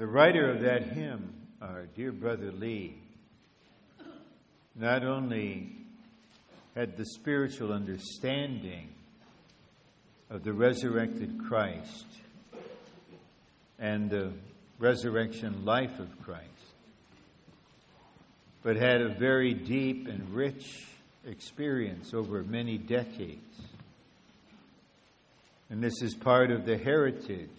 The writer of that hymn, our dear brother Lee, not only had the spiritual understanding of the resurrected Christ and the resurrection life of Christ, but had a very deep and rich experience over many decades. And this is part of the heritage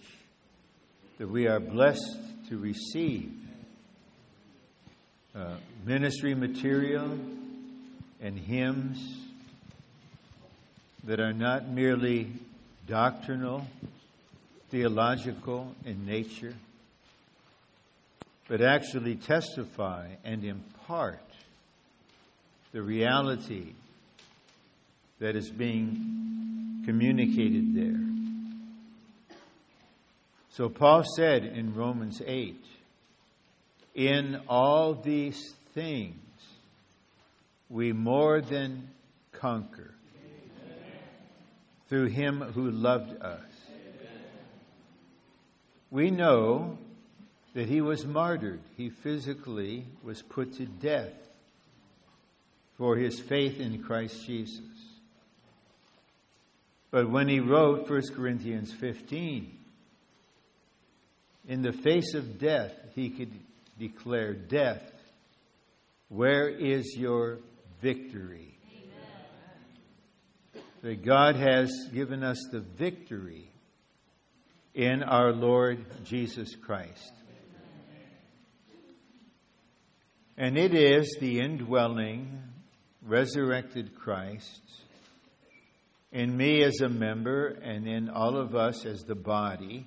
that we are blessed to receive. Uh, ministry material and hymns that are not merely doctrinal, theological in nature, but actually testify and impart the reality that is being communicated there. So Paul said in Romans 8, in all these things we more than conquer through him who loved us. We know that he was martyred. He physically was put to death for his faith in Christ Jesus. But when he wrote 1 Corinthians 15, in the face of death, he could declare, Death, where is your victory? Amen. That God has given us the victory in our Lord Jesus Christ. And it is the indwelling, resurrected Christ in me as a member and in all of us as the body.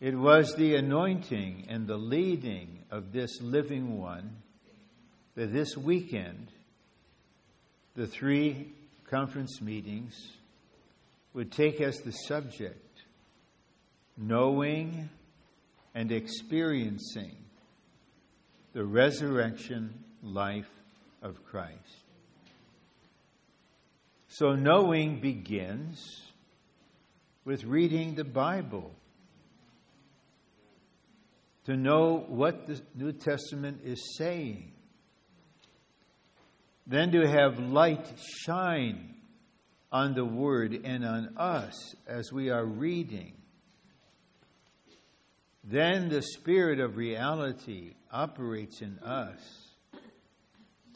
It was the anointing and the leading of this living one that this weekend, the three conference meetings would take as the subject knowing and experiencing the resurrection life of Christ. So, knowing begins with reading the Bible. To know what the New Testament is saying. Then to have light shine on the Word and on us as we are reading. Then the Spirit of reality operates in us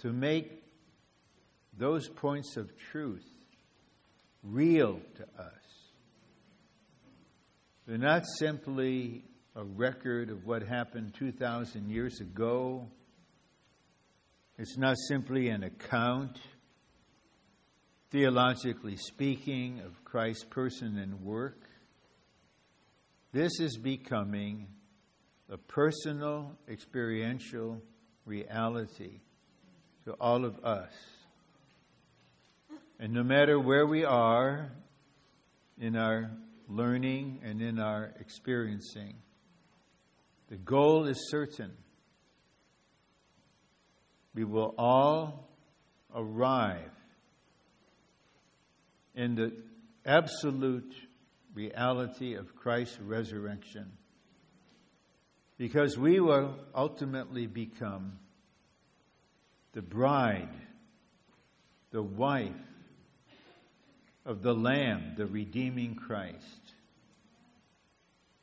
to make those points of truth real to us. They're not simply a record of what happened 2,000 years ago. It's not simply an account, theologically speaking, of Christ's person and work. This is becoming a personal, experiential reality to all of us. And no matter where we are in our learning and in our experiencing, the goal is certain. We will all arrive in the absolute reality of Christ's resurrection because we will ultimately become the bride, the wife of the Lamb, the redeeming Christ.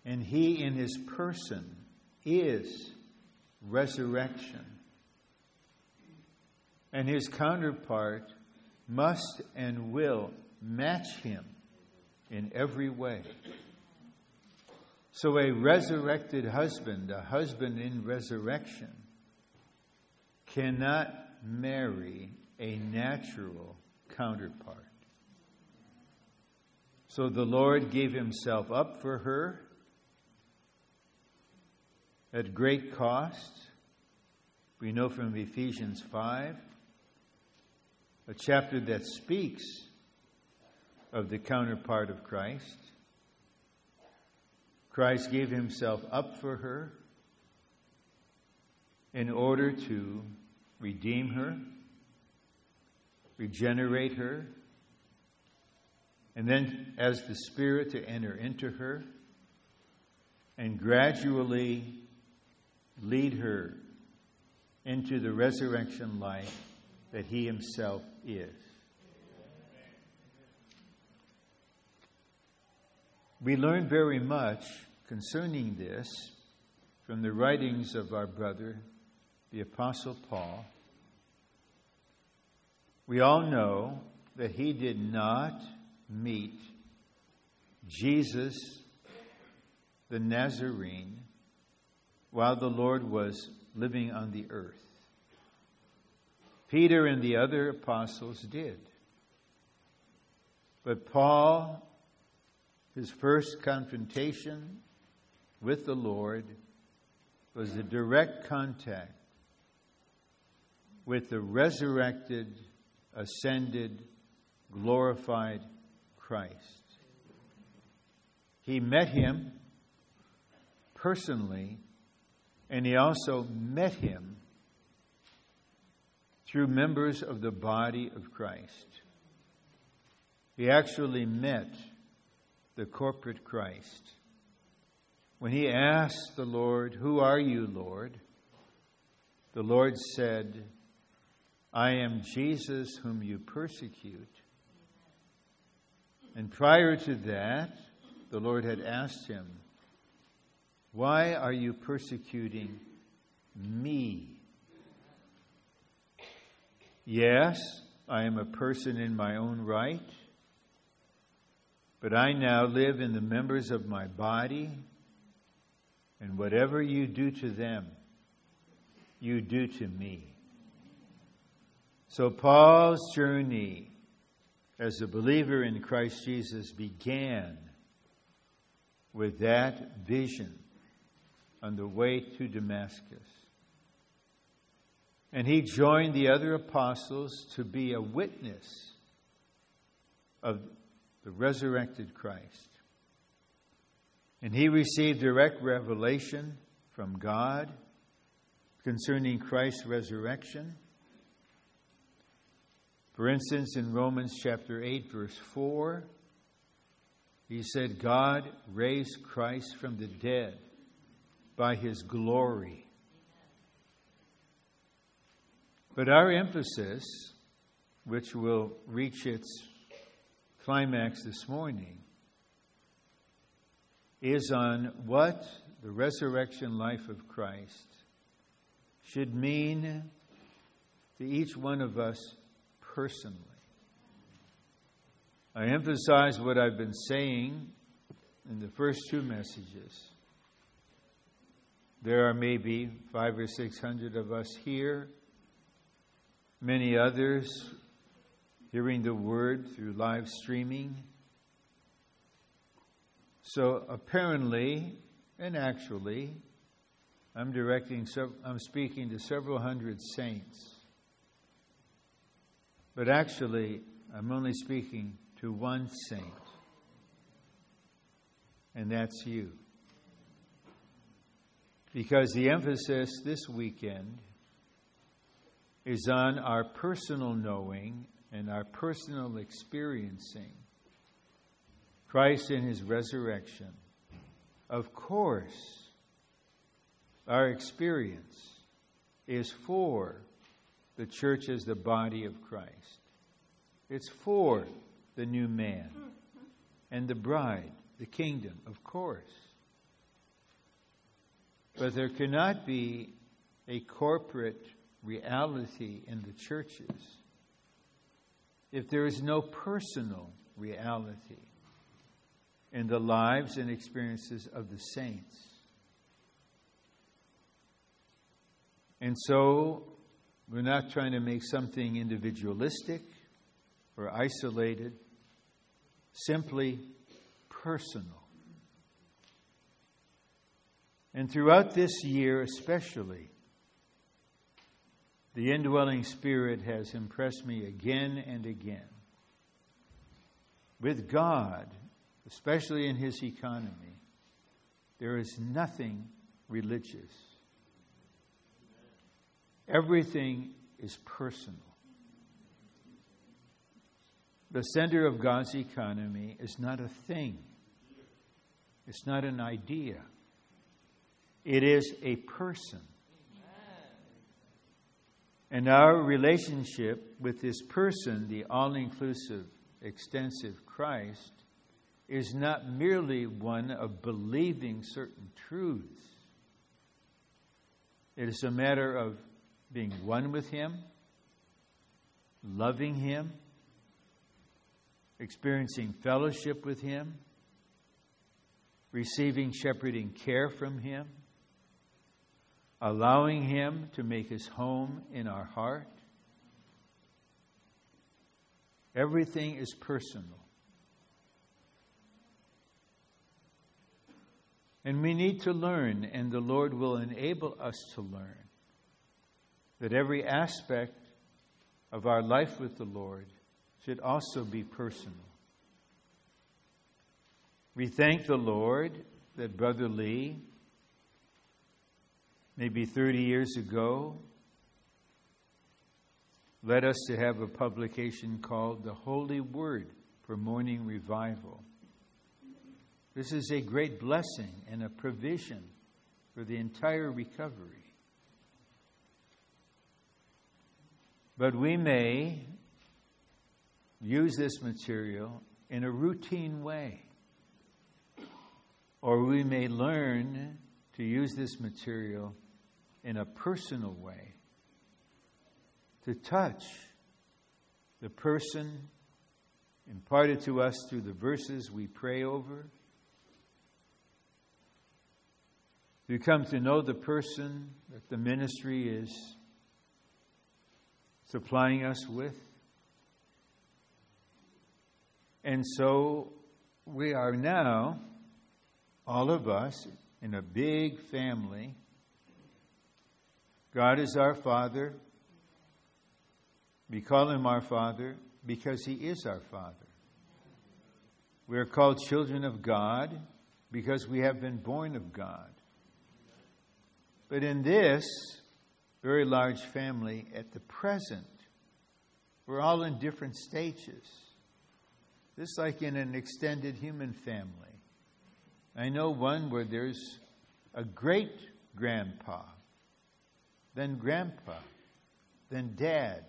And He, in His person, is resurrection. And His counterpart must and will match Him in every way. So, a resurrected husband, a husband in resurrection, cannot marry a natural counterpart. So the Lord gave himself up for her at great cost. We know from Ephesians 5, a chapter that speaks of the counterpart of Christ. Christ gave himself up for her in order to redeem her, regenerate her, and then as the Spirit to enter into her and gradually lead her into the resurrection life that he himself is. We learn very much concerning this from the writings of our brother, the Apostle Paul. We all know that he did not meet Jesus, the Nazarene, while the Lord was living on the earth. Peter and the other apostles did. But Paul, his first confrontation with the Lord was a direct contact with the resurrected, ascended, glorified Christ. He met him personally, and he also met him through members of the body of Christ. He actually met the corporate Christ. When he asked the Lord, Who are you, Lord? the Lord said, I am Jesus whom you persecute. And prior to that, the Lord had asked him, Why are you persecuting me? Yes, I am a person in my own right, but I now live in the members of my body, and whatever you do to them, you do to me. So Paul's journey as a believer in Christ Jesus began with that vision on the way to Damascus. And he joined the other apostles to be a witness of the resurrected Christ. And he received direct revelation from God concerning Christ's resurrection. For instance, in Romans chapter 8, verse 4, he said, God raised Christ from the dead by his glory But our emphasis, which will reach its climax this morning, is on what the resurrection life of Christ should mean to each one of us personally. I emphasize what I've been saying in the first two messages. There are maybe five or six hundred of us here many others hearing the word through live streaming. So apparently and actually, I'm directing, I'm speaking to several hundred saints. But actually, I'm only speaking to one saint, and that's you. Because the emphasis this weekend is on our personal knowing and our personal experiencing Christ in his resurrection. Of course, our experience is for the church as the body of Christ. It's for the new man and the bride, the kingdom, of course. But there cannot be a corporate reality in the churches if there is no personal reality in the lives and experiences of the saints. And so, we're not trying to make something individualistic or isolated, simply personal. And throughout this year, especially, the indwelling Spirit has impressed me again and again. With God, especially in His economy, there is nothing religious. Everything is personal. The center of God's economy is not a thing, it's not an idea, It is a person. And our relationship with this person, the all inclusive, extensive Christ, is not merely one of believing certain truths. It is a matter of being one with Him, loving Him, experiencing fellowship with Him, receiving shepherding care from Him, allowing Him to make His home in our heart. Everything is personal. And we need to learn, and the Lord will enable us to learn, that every aspect of our life with the Lord should also be personal. We thank the Lord that Brother Lee, maybe 30 years ago, led us to have a publication called The Holy Word for Morning Revival. This is a great blessing and a provision for the entire recovery. But we may use this material in a routine way. Or we may learn to use this material in a personal way to touch the person imparted to us through the verses we pray over. To come to know the person that the ministry is supplying us with. And so we are now, all of us, in a big family. God is our Father. We call him our Father because he is our Father. We are called children of God because we have been born of God. But in this very large family, at the present, we're all in different stages. Just like in an extended human family. I know one where there's a great grandpa, then grandpa, then dad,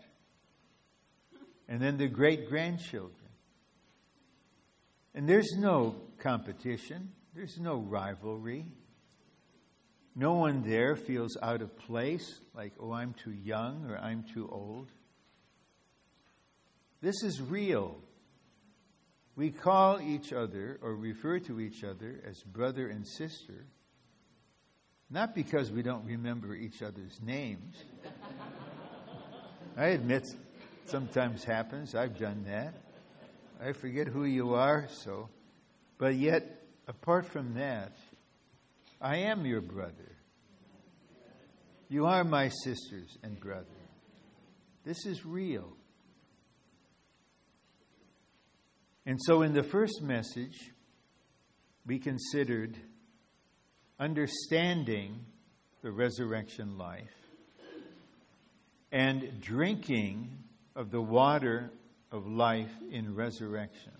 and then the great grandchildren. And there's no competition, there's no rivalry. No one there feels out of place, like, oh, I'm too young or I'm too old. This is real. We call each other or refer to each other as brother and sister, not because we don't remember each other's names. I admit sometimes happens. I've done that. I forget who you are, so. But yet, apart from that, I am your brother. You are my sisters and brother. This is real. And so, in the first message, we considered understanding the resurrection life and drinking of the water of life in resurrection.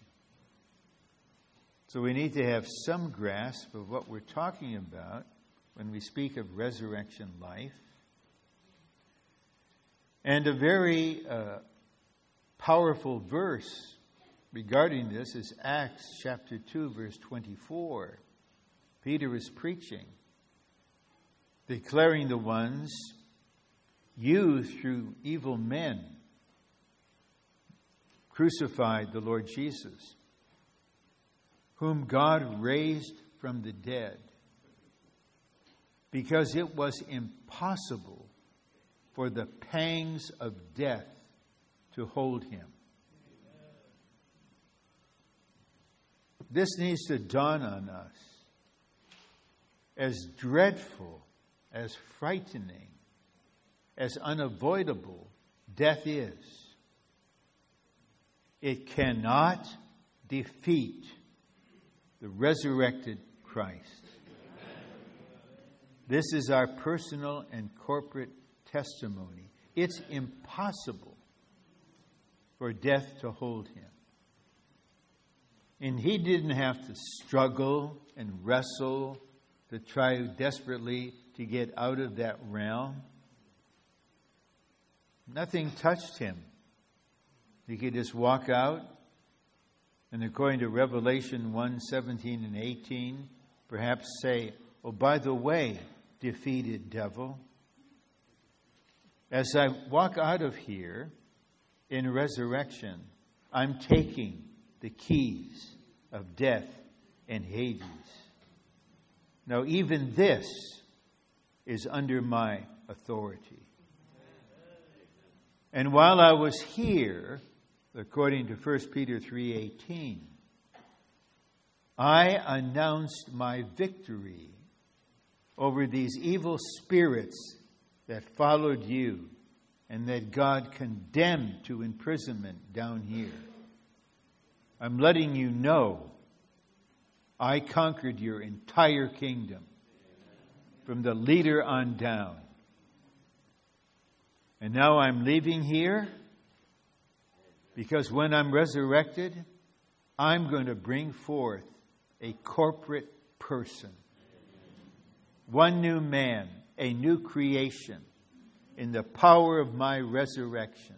So, we need to have some grasp of what we're talking about when we speak of resurrection life. And a very uh, powerful verse regarding this is Acts chapter 2, verse 24. Peter is preaching, declaring the ones you, through evil men, crucified the Lord Jesus, whom God raised from the dead, because it was impossible for the pangs of death to hold him. This needs to dawn on us. As dreadful, as frightening, as unavoidable death is, it cannot defeat the resurrected Christ. This is our personal and corporate testimony. It's impossible for death to hold him. And he didn't have to struggle and wrestle to try desperately to get out of that realm. Nothing touched him. He could just walk out. And according to Revelation 1 17 and 18, perhaps say, Oh, by the way, defeated devil, as I walk out of here in resurrection, I'm taking the keys of death and Hades. Now, even this is under my authority. And while I was here, according to 1 Peter 3:18, I announced my victory over these evil spirits that followed you and that God condemned to imprisonment down here. I'm letting you know I conquered your entire kingdom from the leader on down. And now I'm leaving here because when I'm resurrected, I'm going to bring forth a corporate person, one new man, a new creation in the power of my resurrection.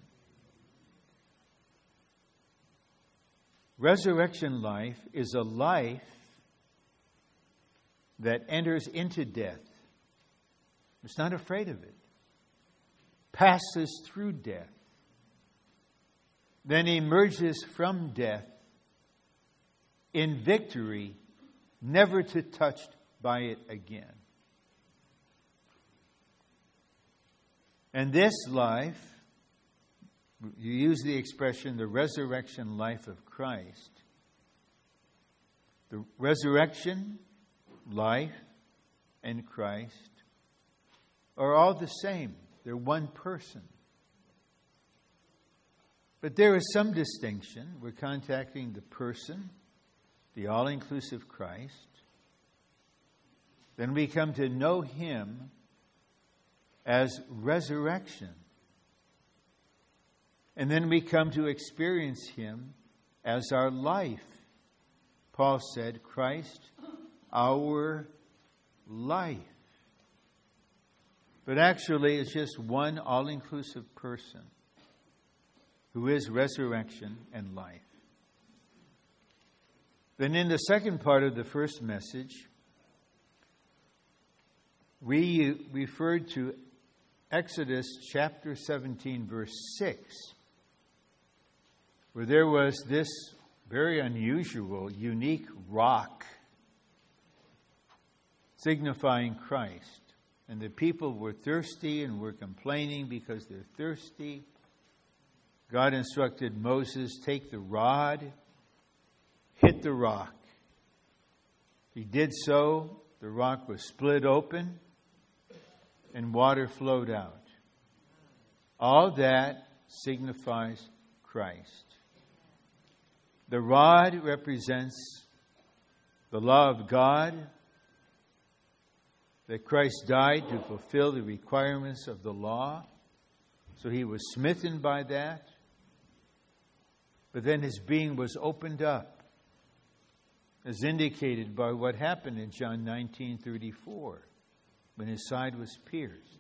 Resurrection life is a life that enters into death. It's not afraid of it, passes through death, then emerges from death in victory, never to touched by it again. And this life, you use the expression the resurrection life of Christ. The resurrection life and Christ are all the same. They're one person. But there is some distinction. We're contacting the person, the all inclusive Christ. Then we come to know Him as resurrection. And then we come to experience Him as our life. Paul said, Christ, our life. But actually, it's just one all inclusive person who is resurrection and life. Then, in the second part of the first message, we referred to Exodus chapter 17, verse 6, where there was this very unusual, unique rock signifying Christ. And the people were thirsty and were complaining because they're thirsty. God instructed Moses take the rod, hit the rock. He did so. The rock was split open and water flowed out. All that signifies Christ. The rod represents the law of God, that Christ died to fulfill the requirements of the law. So he was smitten by that. But then his being was opened up, as indicated by what happened in John 19:34 when his side was pierced.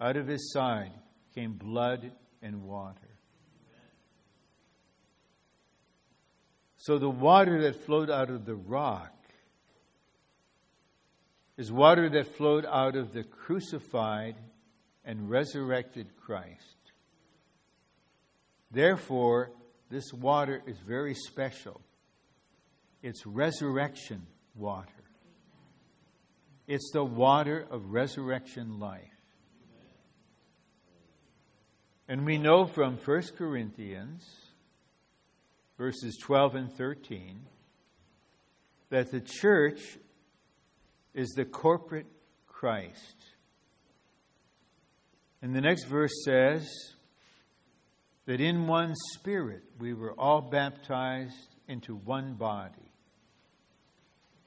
Out of his side came blood and water. So the water that flowed out of the rock is water that flowed out of the crucified and resurrected Christ. Therefore, this water is very special. It's resurrection water. It's the water of resurrection life. And we know from 1 Corinthians, verses 12 and 13, that the church is the corporate Christ. And the next verse says that in one spirit we were all baptized into one body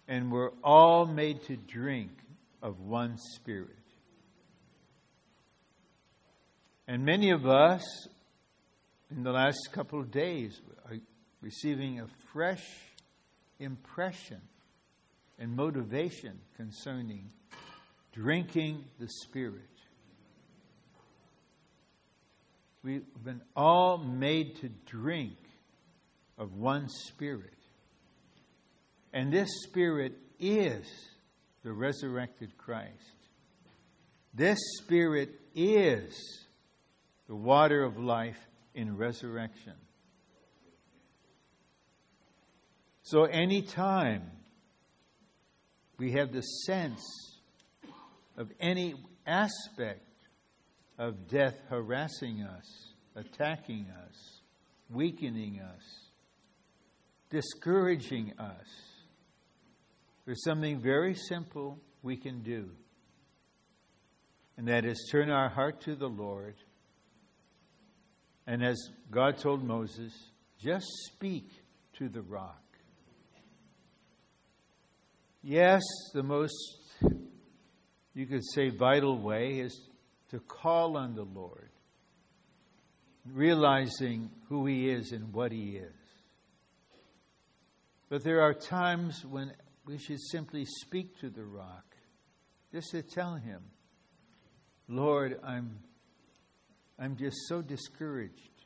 and we're all made to drink of one Spirit. And many of us, in the last couple of days, are receiving a fresh impression and motivation concerning drinking the Spirit. We've been all made to drink of one Spirit. And this Spirit is the resurrected Christ. This Spirit is the water of life in resurrection. So, anytime we have the sense of any aspect of death harassing us, attacking us, weakening us, discouraging us, there's something very simple we can do. And that is turn our heart to the Lord. And as God told Moses, just speak to the rock. Yes, the most, you could say, vital way is to call on the Lord, realizing who He is and what He is. But there are times when we should simply speak to the rock, just to tell him, Lord, I'm, I'm just so discouraged.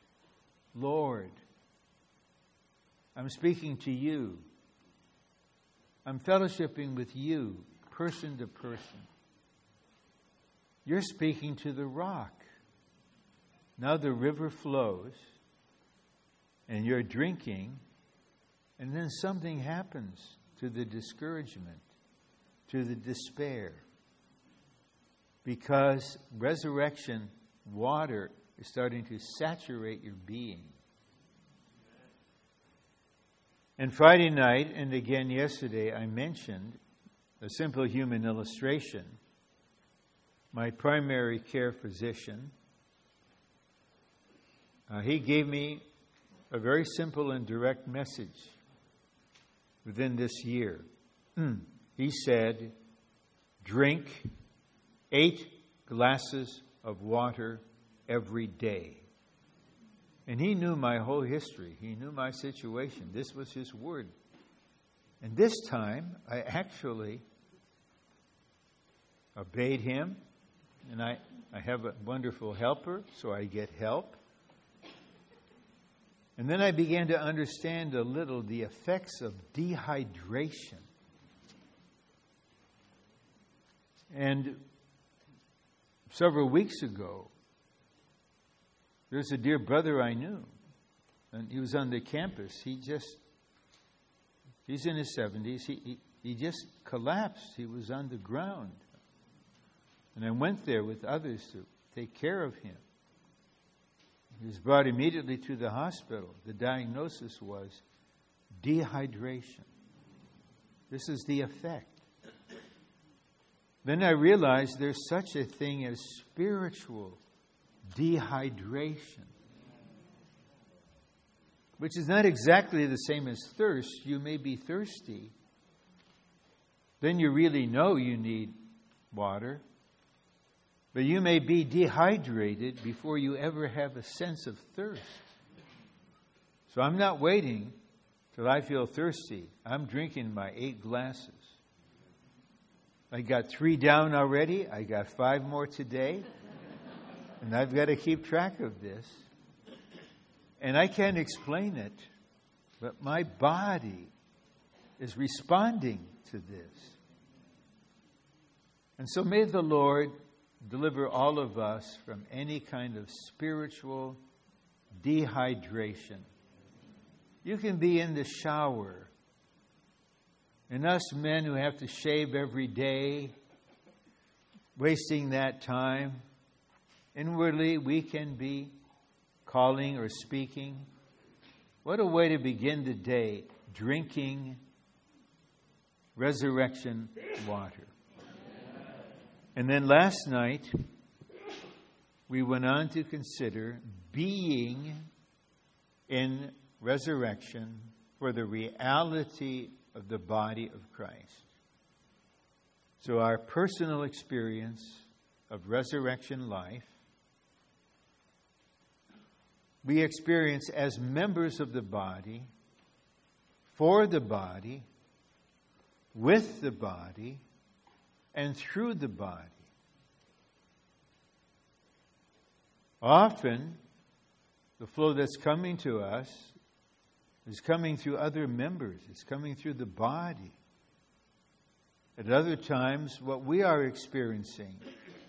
Lord, I'm speaking to you. I'm fellowshipping with you, person to person. You're speaking to the rock. Now the river flows, and you're drinking, and then something happens to the discouragement, to the despair. Because resurrection water is starting to saturate your being. And Friday night, and again yesterday, I mentioned a simple human illustration. My primary care physician, uh, he gave me a very simple and direct message within this year. Hmm. he said, Drink eight glasses of water every day. And he knew my whole history, he knew my situation. This was his word. And this time, I actually obeyed him, and I, I have a wonderful helper, so I get help. And then I began to understand a little the effects of dehydration. And several weeks ago, there's a dear brother I knew, and he was on the campus. He just, he's in his 70s. He, he, he just collapsed. He was on the ground. And I went there with others to take care of him. He was brought immediately to the hospital. The diagnosis was dehydration. This is the effect. Then I realized there's such a thing as spiritual dehydration, which is not exactly the same as thirst. You may be thirsty, then you really know you need water. But you may be dehydrated before you ever have a sense of thirst. So I'm not waiting till I feel thirsty. I'm drinking my eight glasses. I got three down already. I got five more today. And I've got to keep track of this. And I can't explain it, but my body is responding to this. And so may the Lord deliver all of us from any kind of spiritual dehydration. You can be in the shower. And us men who have to shave every day, wasting that time, inwardly we can be calling or speaking. What a way to begin the day, drinking resurrection water. And then last night, we went on to consider being in resurrection for the reality of the body of Christ. So, our personal experience of resurrection life, we experience as members of the body, for the body, with the body and through the body. Often, the flow that's coming to us is coming through other members, it's coming through the body. At other times, what we are experiencing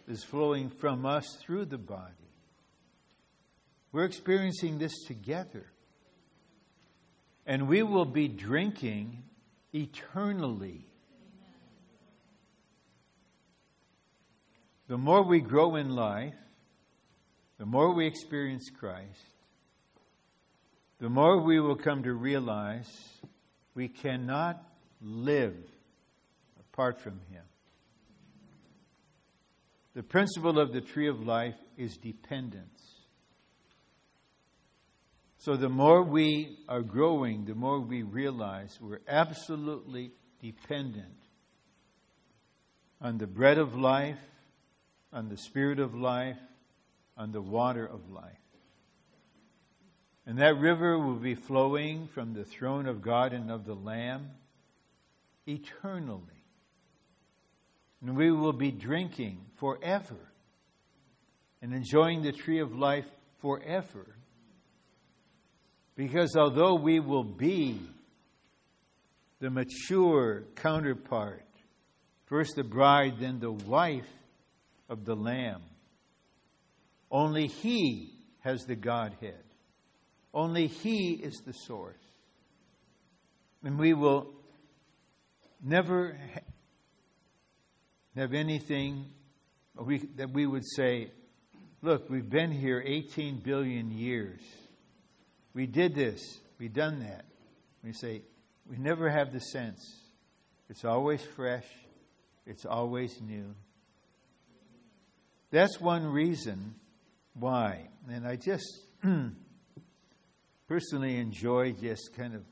is flowing from us through the body. We're experiencing this together. And we will be drinking eternally. The more we grow in life, the more we experience Christ, the more we will come to realize we cannot live apart from Him. The principle of the tree of life is dependence. So the more we are growing, the more we realize we're absolutely dependent on the bread of life, on the spirit of life, on the water of life. And that river will be flowing from the throne of God and of the Lamb eternally. And we will be drinking forever and enjoying the tree of life forever. Because although we will be the mature counterpart, first the bride, then the wife of the Lamb, only He has the Godhead. Only He is the source. And we will never have anything that we would say, look, we've been here 18 billion years. We did this, we've done that. We say, we never have the sense. It's always fresh, it's always new. That's one reason why. And I just personally enjoy just kind of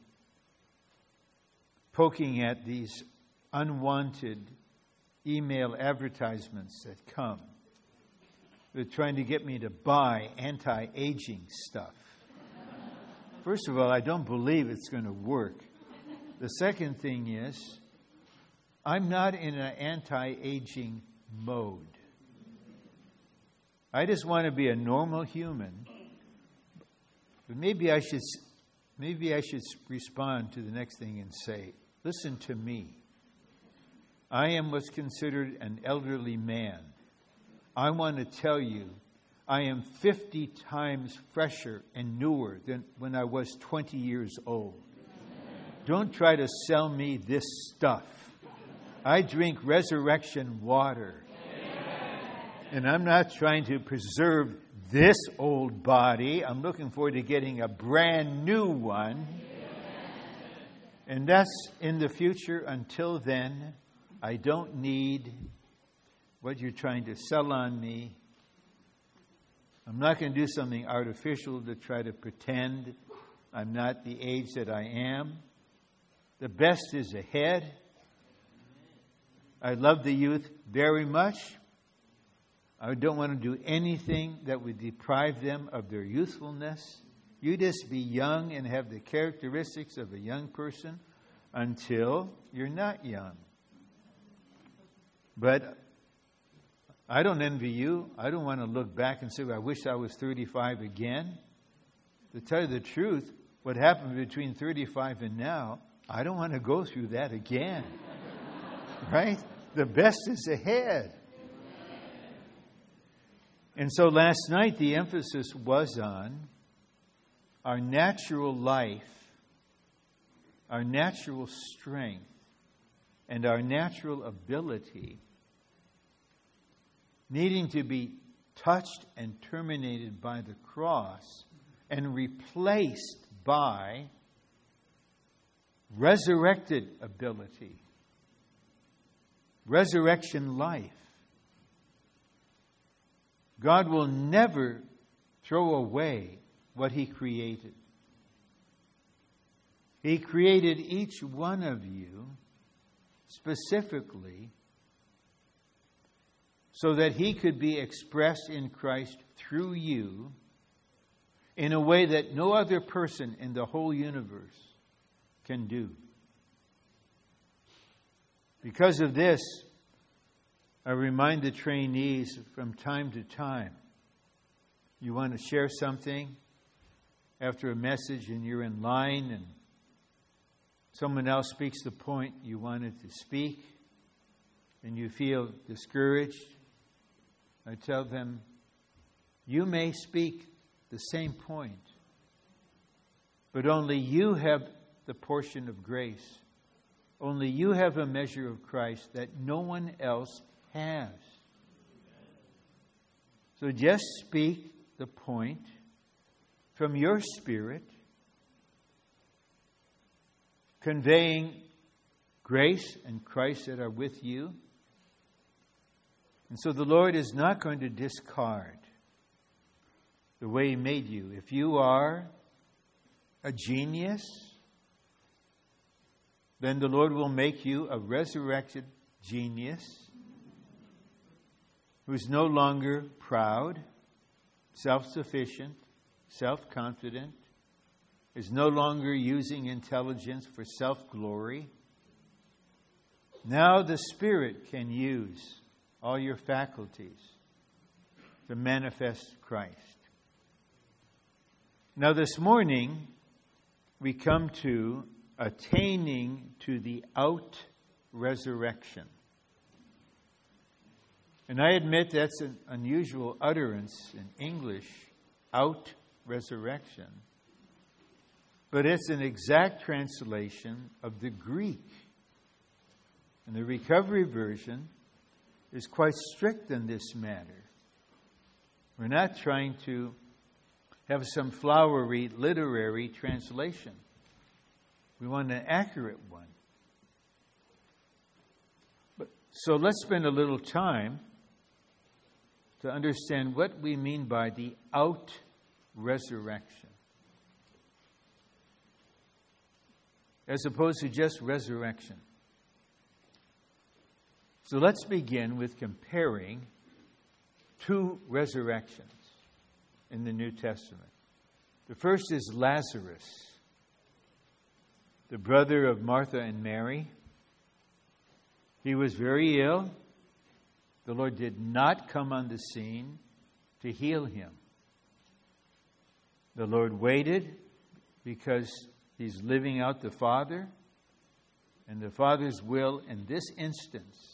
poking at these unwanted email advertisements that come. They're trying to get me to buy anti aging stuff. First of all, I don't believe it's going to work. The second thing is, I'm not in an anti aging mode. I just want to be a normal human. But maybe I should maybe I should respond to the next thing and say, "Listen to me. I am what's considered an elderly man. I want to tell you I am 50 times fresher and newer than when I was 20 years old. Don't try to sell me this stuff. I drink resurrection water. And I'm not trying to preserve this old body. I'm looking forward to getting a brand new one. And that's in the future. Until then, I don't need what you're trying to sell on me. I'm not going to do something artificial to try to pretend I'm not the age that I am. The best is ahead. I love the youth very much. I don't want to do anything that would deprive them of their youthfulness. You just be young and have the characteristics of a young person until you're not young. But I don't envy you. I don't want to look back and say, I wish I was 35 again. To tell you the truth, what happened between 35 and now, I don't want to go through that again. right? The best is ahead. And so last night, the emphasis was on our natural life, our natural strength, and our natural ability needing to be touched and terminated by the cross and replaced by resurrected ability, resurrection life. God will never throw away what He created. He created each one of you specifically so that He could be expressed in Christ through you in a way that no other person in the whole universe can do. Because of this, I remind the trainees from time to time you want to share something after a message and you're in line and someone else speaks the point you wanted to speak and you feel discouraged, I tell them, you may speak the same point, but only you have the portion of grace. Only you have a measure of Christ that no one else has. So just speak the point from your spirit, conveying grace and Christ that are with you. And so the Lord is not going to discard the way He made you. If you are a genius, then the Lord will make you a resurrected genius who's no longer proud, self sufficient, self confident, is no longer using intelligence for self glory. Now the Spirit can use all your faculties to manifest Christ. Now, this morning, we come to attaining to the out resurrection. And I admit that's an unusual utterance in English, out resurrection. But it's an exact translation of the Greek. And the recovery version is quite strict in this matter. We're not trying to have some flowery literary translation. We want an accurate one. But, so let's spend a little time to understand what we mean by the out resurrection. As opposed to just resurrection. So let's begin with comparing two resurrections in the New Testament. The first is Lazarus, the brother of Martha and Mary. He was very ill. The Lord did not come on the scene to heal him. The Lord waited because he's living out the Father, and the Father's will in this instance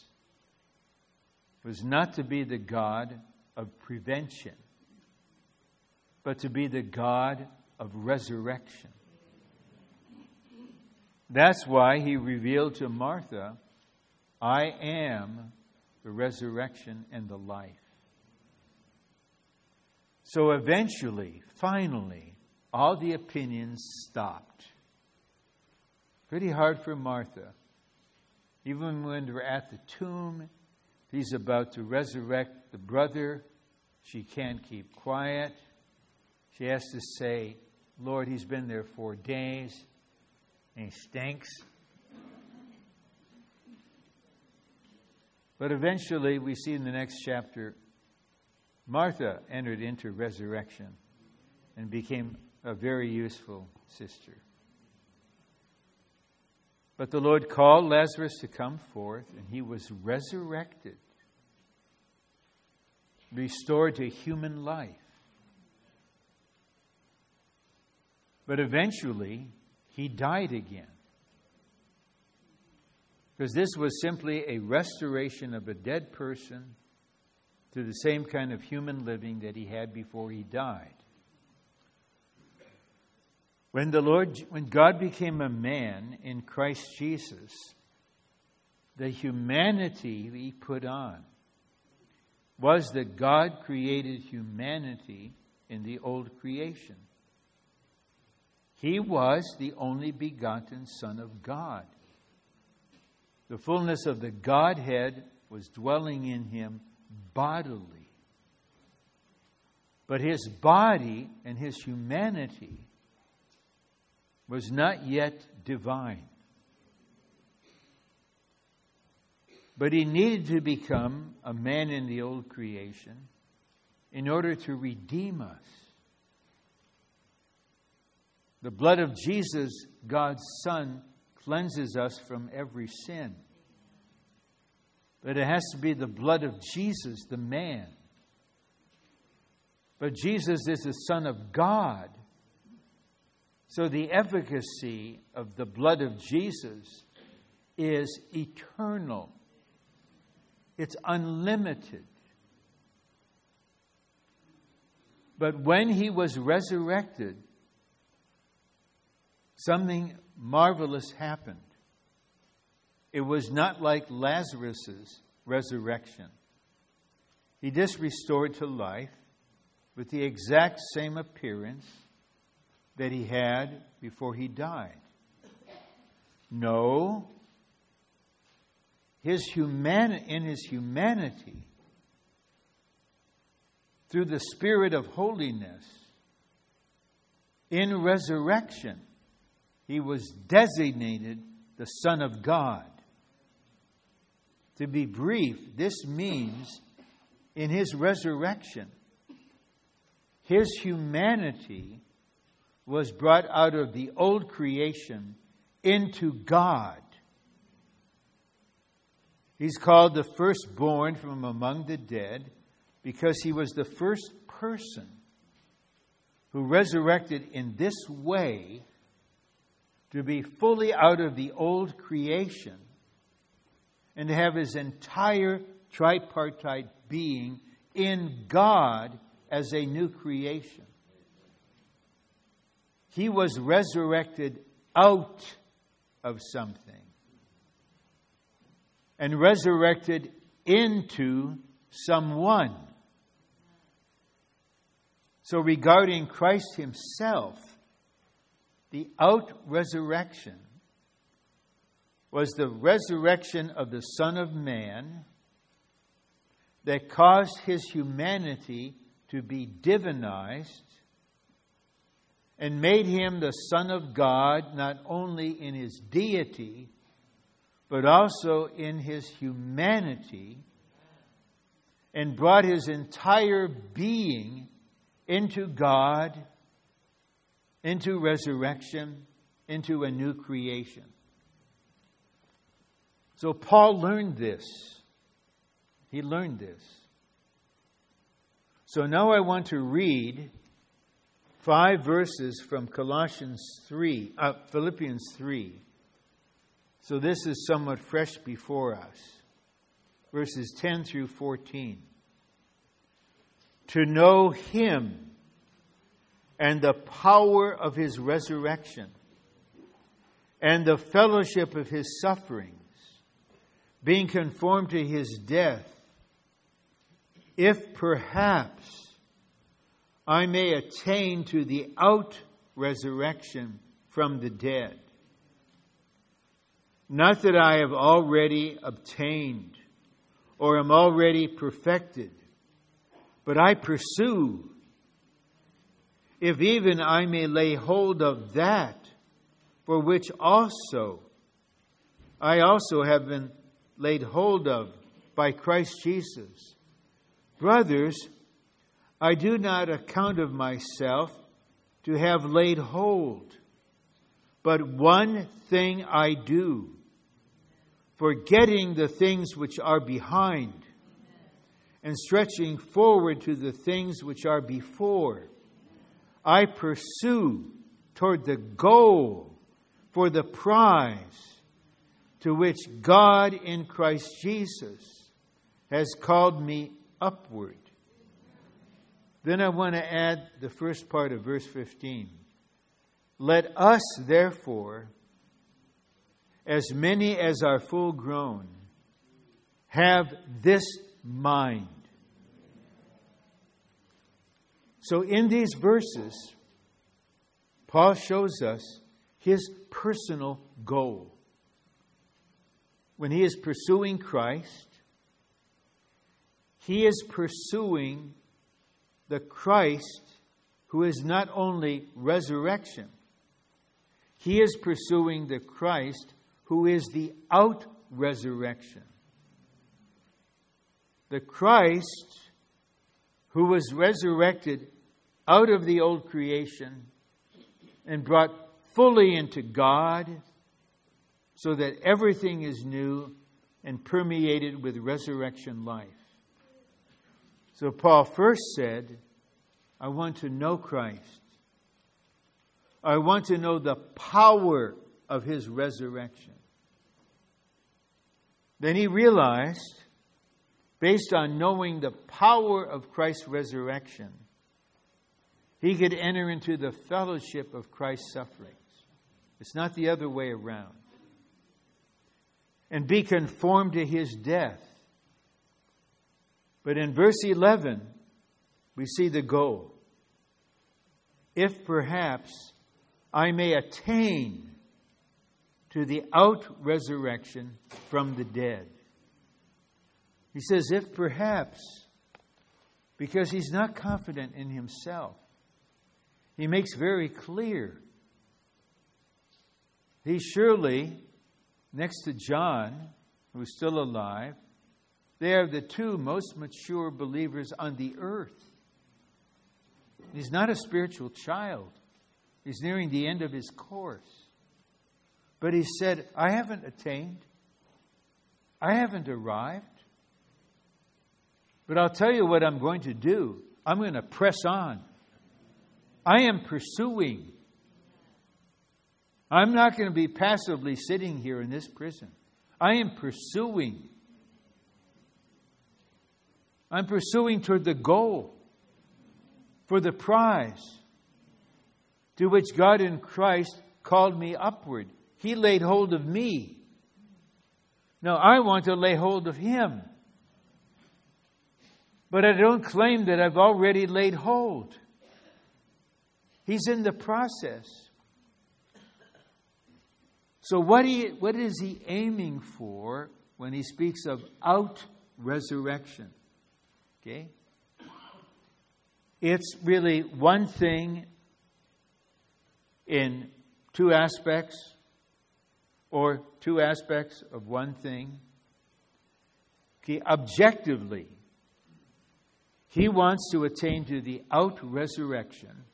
was not to be the God of prevention, but to be the God of resurrection. That's why he revealed to Martha, I am the resurrection and the life. So eventually, finally, all the opinions stopped. Pretty hard for Martha. Even when we're at the tomb, he's about to resurrect the brother. She can't keep quiet. She has to say, Lord, he's been there four days and he stinks. But eventually, we see in the next chapter, Martha entered into resurrection and became a very useful sister. But the Lord called Lazarus to come forth, and he was resurrected, restored to human life. But eventually, he died again. Because this was simply a restoration of a dead person to the same kind of human living that he had before he died. When the Lord when God became a man in Christ Jesus, the humanity he put on was that God created humanity in the old creation. He was the only begotten Son of God. The fullness of the Godhead was dwelling in him bodily. But his body and his humanity was not yet divine. But he needed to become a man in the old creation in order to redeem us. The blood of Jesus, God's Son, cleanses us from every sin. But it has to be the blood of Jesus, the man. But Jesus is the Son of God. So the efficacy of the blood of Jesus is eternal, it's unlimited. But when he was resurrected, something marvelous happened. It was not like Lazarus' resurrection. He just restored to life with the exact same appearance that he had before he died. No, his human, in his humanity, through the Spirit of holiness, in resurrection, he was designated the Son of God. To be brief, this means in his resurrection, his humanity was brought out of the old creation into God. He's called the firstborn from among the dead because he was the first person who resurrected in this way to be fully out of the old creation and to have his entire tripartite being in God as a new creation. He was resurrected out of something and resurrected into someone. So, regarding Christ Himself, the out resurrection was the resurrection of the Son of Man that caused his humanity to be divinized and made him the Son of God not only in his deity, but also in his humanity, and brought his entire being into God, into resurrection, into a new creation. So Paul learned this. He learned this. So now I want to read five verses from Colossians 3, uh, Philippians 3. So this is somewhat fresh before us. Verses 10 through 14. To know Him and the power of His resurrection and the fellowship of His sufferings being conformed to his death, if perhaps I may attain to the out resurrection from the dead. Not that I have already obtained or am already perfected, but I pursue, if even I may lay hold of that for which also I also have been laid hold of by Christ Jesus. Brothers, I do not account of myself to have laid hold, but one thing I do, forgetting the things which are behind and stretching forward to the things which are before. I pursue toward the goal for the prize to which God in Christ Jesus has called me upward. Then I want to add the first part of verse 15. Let us, therefore, as many as are full grown, have this mind. So, in these verses, Paul shows us his personal goal when he is pursuing Christ, he is pursuing the Christ who is not only resurrection, he is pursuing the Christ who is the out resurrection. The Christ who was resurrected out of the old creation and brought fully into God so that everything is new and permeated with resurrection life. So Paul first said, I want to know Christ. I want to know the power of his resurrection. Then he realized, based on knowing the power of Christ's resurrection, he could enter into the fellowship of Christ's sufferings. It's not the other way around. And be conformed to his death. But in verse 11, we see the goal. If perhaps I may attain to the out resurrection from the dead. He says, if perhaps, because he's not confident in himself, he makes very clear. He surely, next to John, who's still alive, they are the two most mature believers on the earth. He's not a spiritual child. He's nearing the end of his course. But he said, I haven't attained. I haven't arrived. But I'll tell you what I'm going to do. I'm going to press on. I am pursuing. I'm not going to be passively sitting here in this prison. I am pursuing. I'm pursuing toward the goal for the prize to which God in Christ called me upward. He laid hold of me. Now I want to lay hold of Him. But I don't claim that I've already laid hold. He's in the process. So, what, he, what is he aiming for when he speaks of out resurrection? Okay? It's really one thing in two aspects, or two aspects of one thing. Okay, objectively, he wants to attain to the out resurrection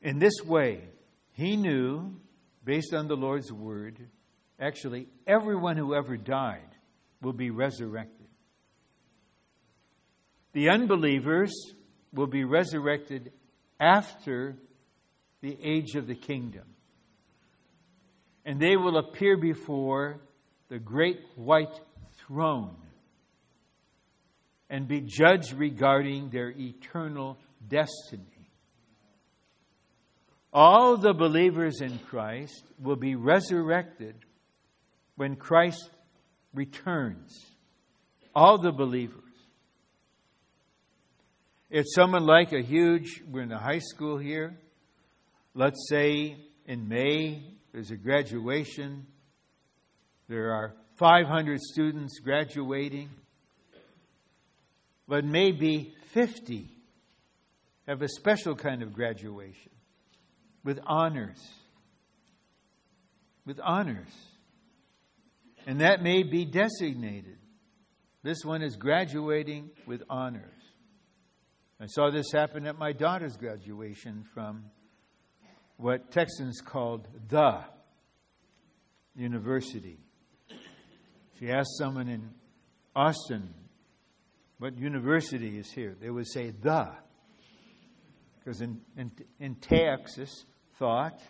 In this way, he knew, based on the Lord's word, actually, everyone who ever died will be resurrected. The unbelievers will be resurrected after the age of the kingdom. And they will appear before the great white throne and be judged regarding their eternal destiny all the believers in Christ will be resurrected when Christ returns. All the believers. If someone like a huge, we're in a high school here, let's say in May, there's a graduation, there are 500 students graduating, but maybe 50 have a special kind of graduation with honors. With honors. And that may be designated. This one is graduating with honors. I saw this happen at my daughter's graduation from what Texans called the university. She asked someone in Austin, what university is here? They would say the. Because in, in, in Texas, thought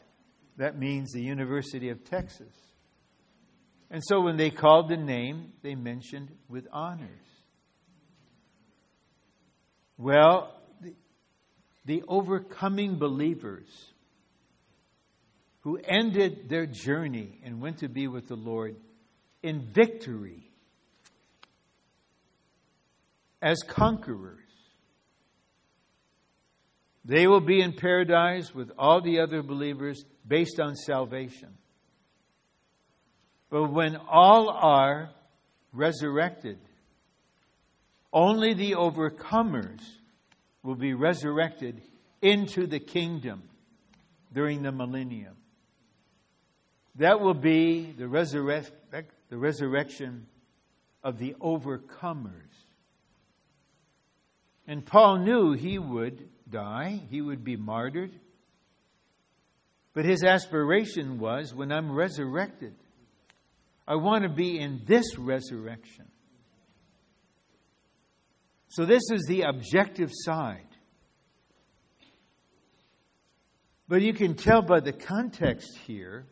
that means the University of Texas. And so when they called the name, they mentioned with honors. Well, the, the overcoming believers who ended their journey and went to be with the Lord in victory as conquerors they will be in paradise with all the other believers based on salvation. But when all are resurrected, only the overcomers will be resurrected into the kingdom during the millennium. That will be the, the resurrection of the overcomers. And Paul knew he would die, he would be martyred. But his aspiration was when I'm resurrected, I want to be in this resurrection. So, this is the objective side. But you can tell by the context here,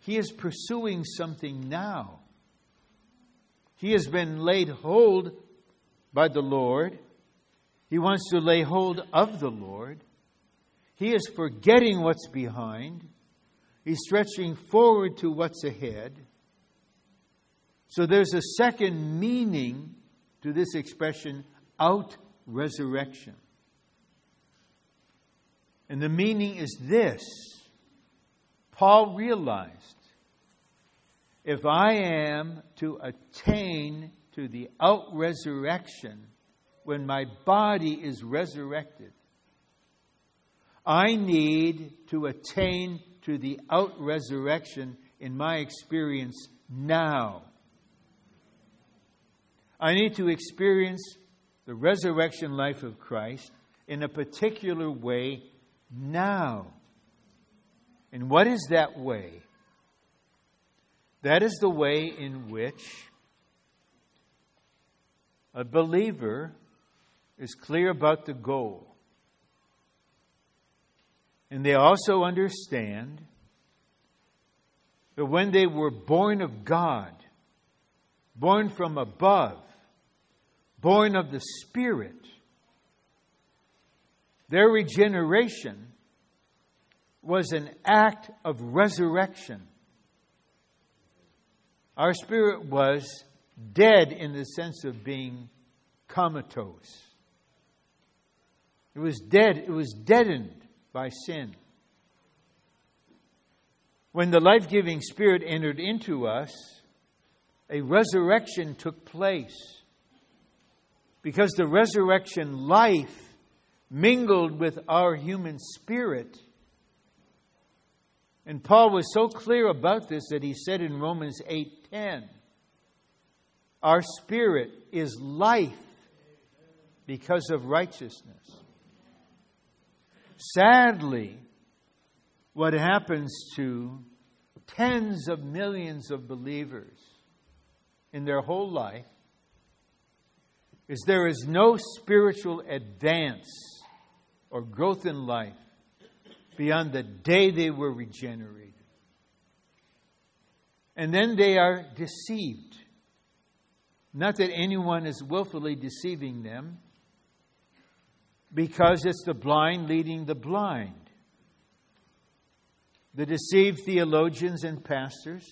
he is pursuing something now. He has been laid hold by the Lord. He wants to lay hold of the Lord. He is forgetting what's behind. He's stretching forward to what's ahead. So there's a second meaning to this expression, out resurrection. And the meaning is this Paul realized if I am to attain to the out resurrection when my body is resurrected, I need to attain to the out resurrection in my experience now. I need to experience the resurrection life of Christ in a particular way now. And what is that way? That is the way in which a believer is clear about the goal. And they also understand that when they were born of God, born from above, born of the Spirit, their regeneration was an act of resurrection. Our spirit was dead in the sense of being comatose. It was dead, it was deadened by sin. When the life giving Spirit entered into us, a resurrection took place. Because the resurrection life mingled with our human spirit. And Paul was so clear about this that he said in Romans 8:10, our spirit is life because of righteousness. Sadly, what happens to tens of millions of believers in their whole life is there is no spiritual advance or growth in life beyond the day they were regenerated. And then they are deceived. Not that anyone is willfully deceiving them, because it's the blind leading the blind. The deceived theologians and pastors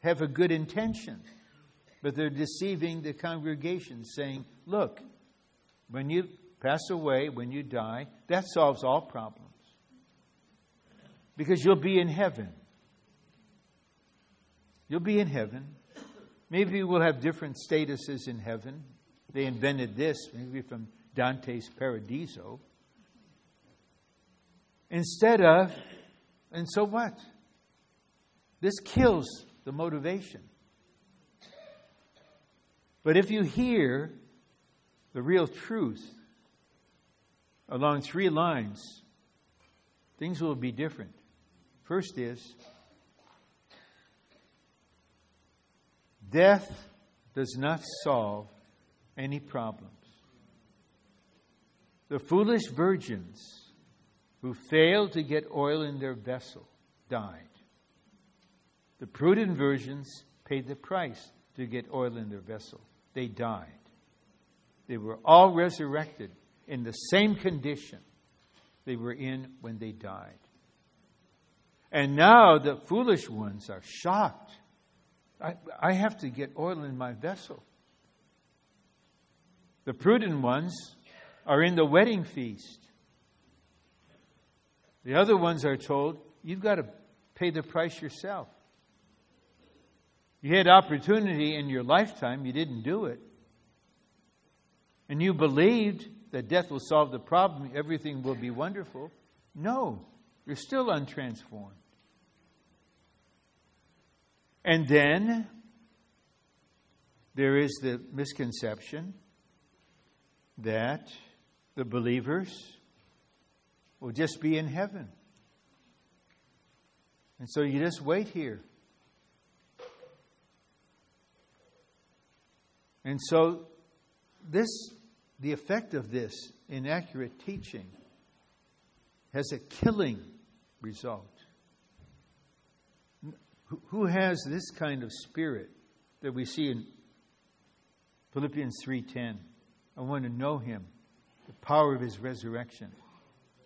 have a good intention, but they're deceiving the congregation, saying, Look, when you pass away, when you die, that solves all problems. Because you'll be in heaven. You'll be in heaven. Maybe we'll have different statuses in heaven. They invented this, maybe from Dante's Paradiso. Instead of, and so what? This kills the motivation. But if you hear the real truth, along three lines, things will be different. First is death does not solve any problems. The foolish virgins who failed to get oil in their vessel died. The prudent virgins paid the price to get oil in their vessel. They died. They were all resurrected in the same condition they were in when they died. And now the foolish ones are shocked. I, I have to get oil in my vessel. The prudent ones are in the wedding feast. The other ones are told, you've got to pay the price yourself. You had opportunity in your lifetime, you didn't do it. And you believed that death will solve the problem, everything will be wonderful. No, you're still untransformed. And then there is the misconception that the believers will just be in heaven. And so you just wait here. And so, this, the effect of this inaccurate teaching has a killing result. Who has this kind of spirit that we see in Philippians 3:10? I want to know him, the power of his resurrection.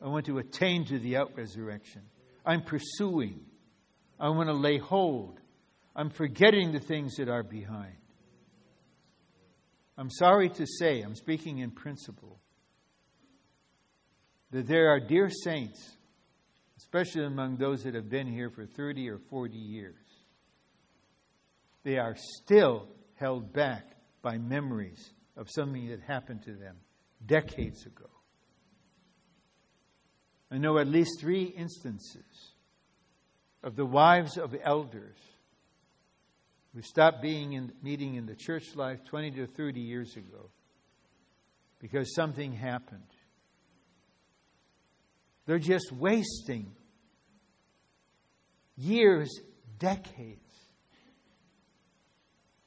I want to attain to the out resurrection. I'm pursuing. I want to lay hold. I'm forgetting the things that are behind. I'm sorry to say, I'm speaking in principle, that there are dear saints, especially among those that have been here for 30 or 40 years. They are still held back by memories of something that happened to them decades ago. I know at least three instances of the wives of elders who stopped being in meeting in the church life 20 to 30 years ago because something happened. They're just wasting years, decades,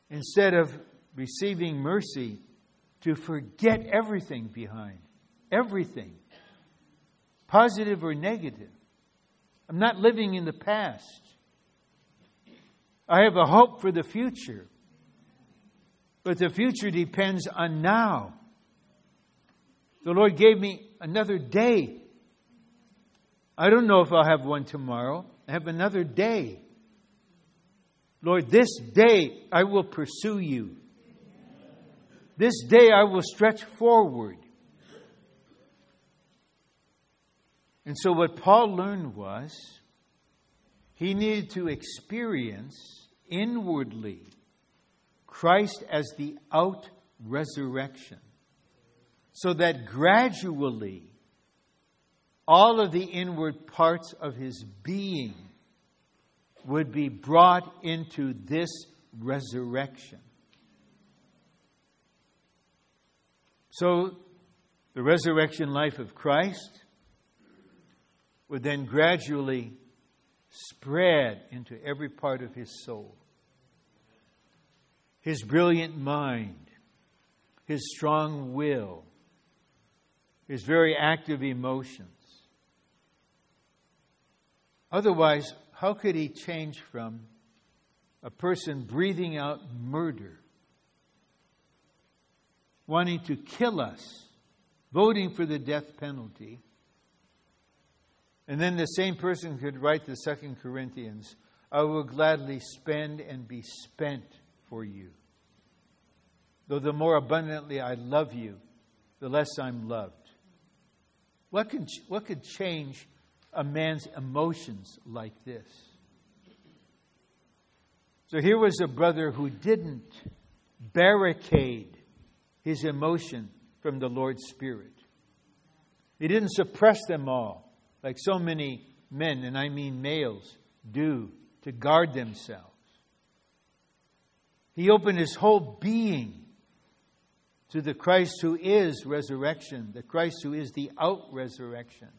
instead of receiving mercy to forget everything behind. Everything. Positive or negative. I'm not living in the past. I have a hope for the future. But the future depends on now. The Lord gave me another day. I don't know if I'll have one tomorrow. I have another day. Lord, this day I will pursue you. This day I will stretch forward. And so, what Paul learned was he needed to experience inwardly Christ as the out resurrection, so that gradually all of the inward parts of his being would be brought into this resurrection. So, the resurrection life of Christ would then gradually spread into every part of his soul. His brilliant mind, his strong will, his very active emotions. Otherwise, how could he change from a person breathing out murder, wanting to kill us, voting for the death penalty? And then the same person could write the Second Corinthians, I will gladly spend and be spent for you. Though the more abundantly I love you, the less I'm loved. What could, what could change a man's emotions like this? So here was a brother who didn't barricade his emotion from the Lord's Spirit. He didn't suppress them all like so many men, and I mean males, do to guard themselves. He opened his whole being to the Christ who is resurrection, the Christ who is the out resurrection.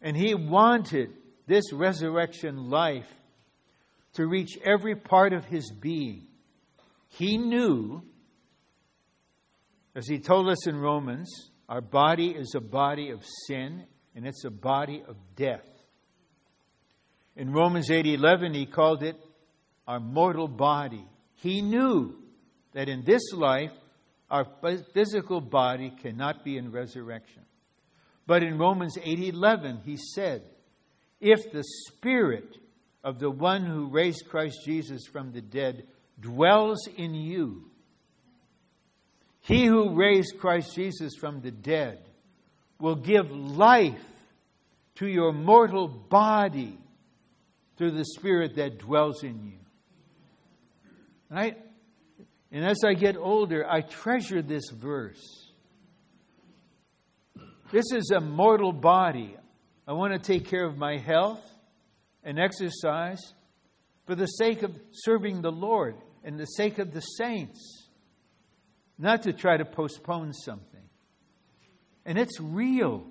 And he wanted this resurrection life to reach every part of his being. He knew, as he told us in Romans, our body is a body of sin and it's a body of death. In Romans 8:11 he called it our mortal body. He knew that in this life our physical body cannot be in resurrection. But in Romans 8:11 he said, if the spirit of the one who raised Christ Jesus from the dead dwells in you, he who raised Christ Jesus from the dead will give life to your mortal body through the Spirit that dwells in you. And, I, and as I get older, I treasure this verse. This is a mortal body. I want to take care of my health and exercise for the sake of serving the Lord and the sake of the saints, not to try to postpone something. And it's real.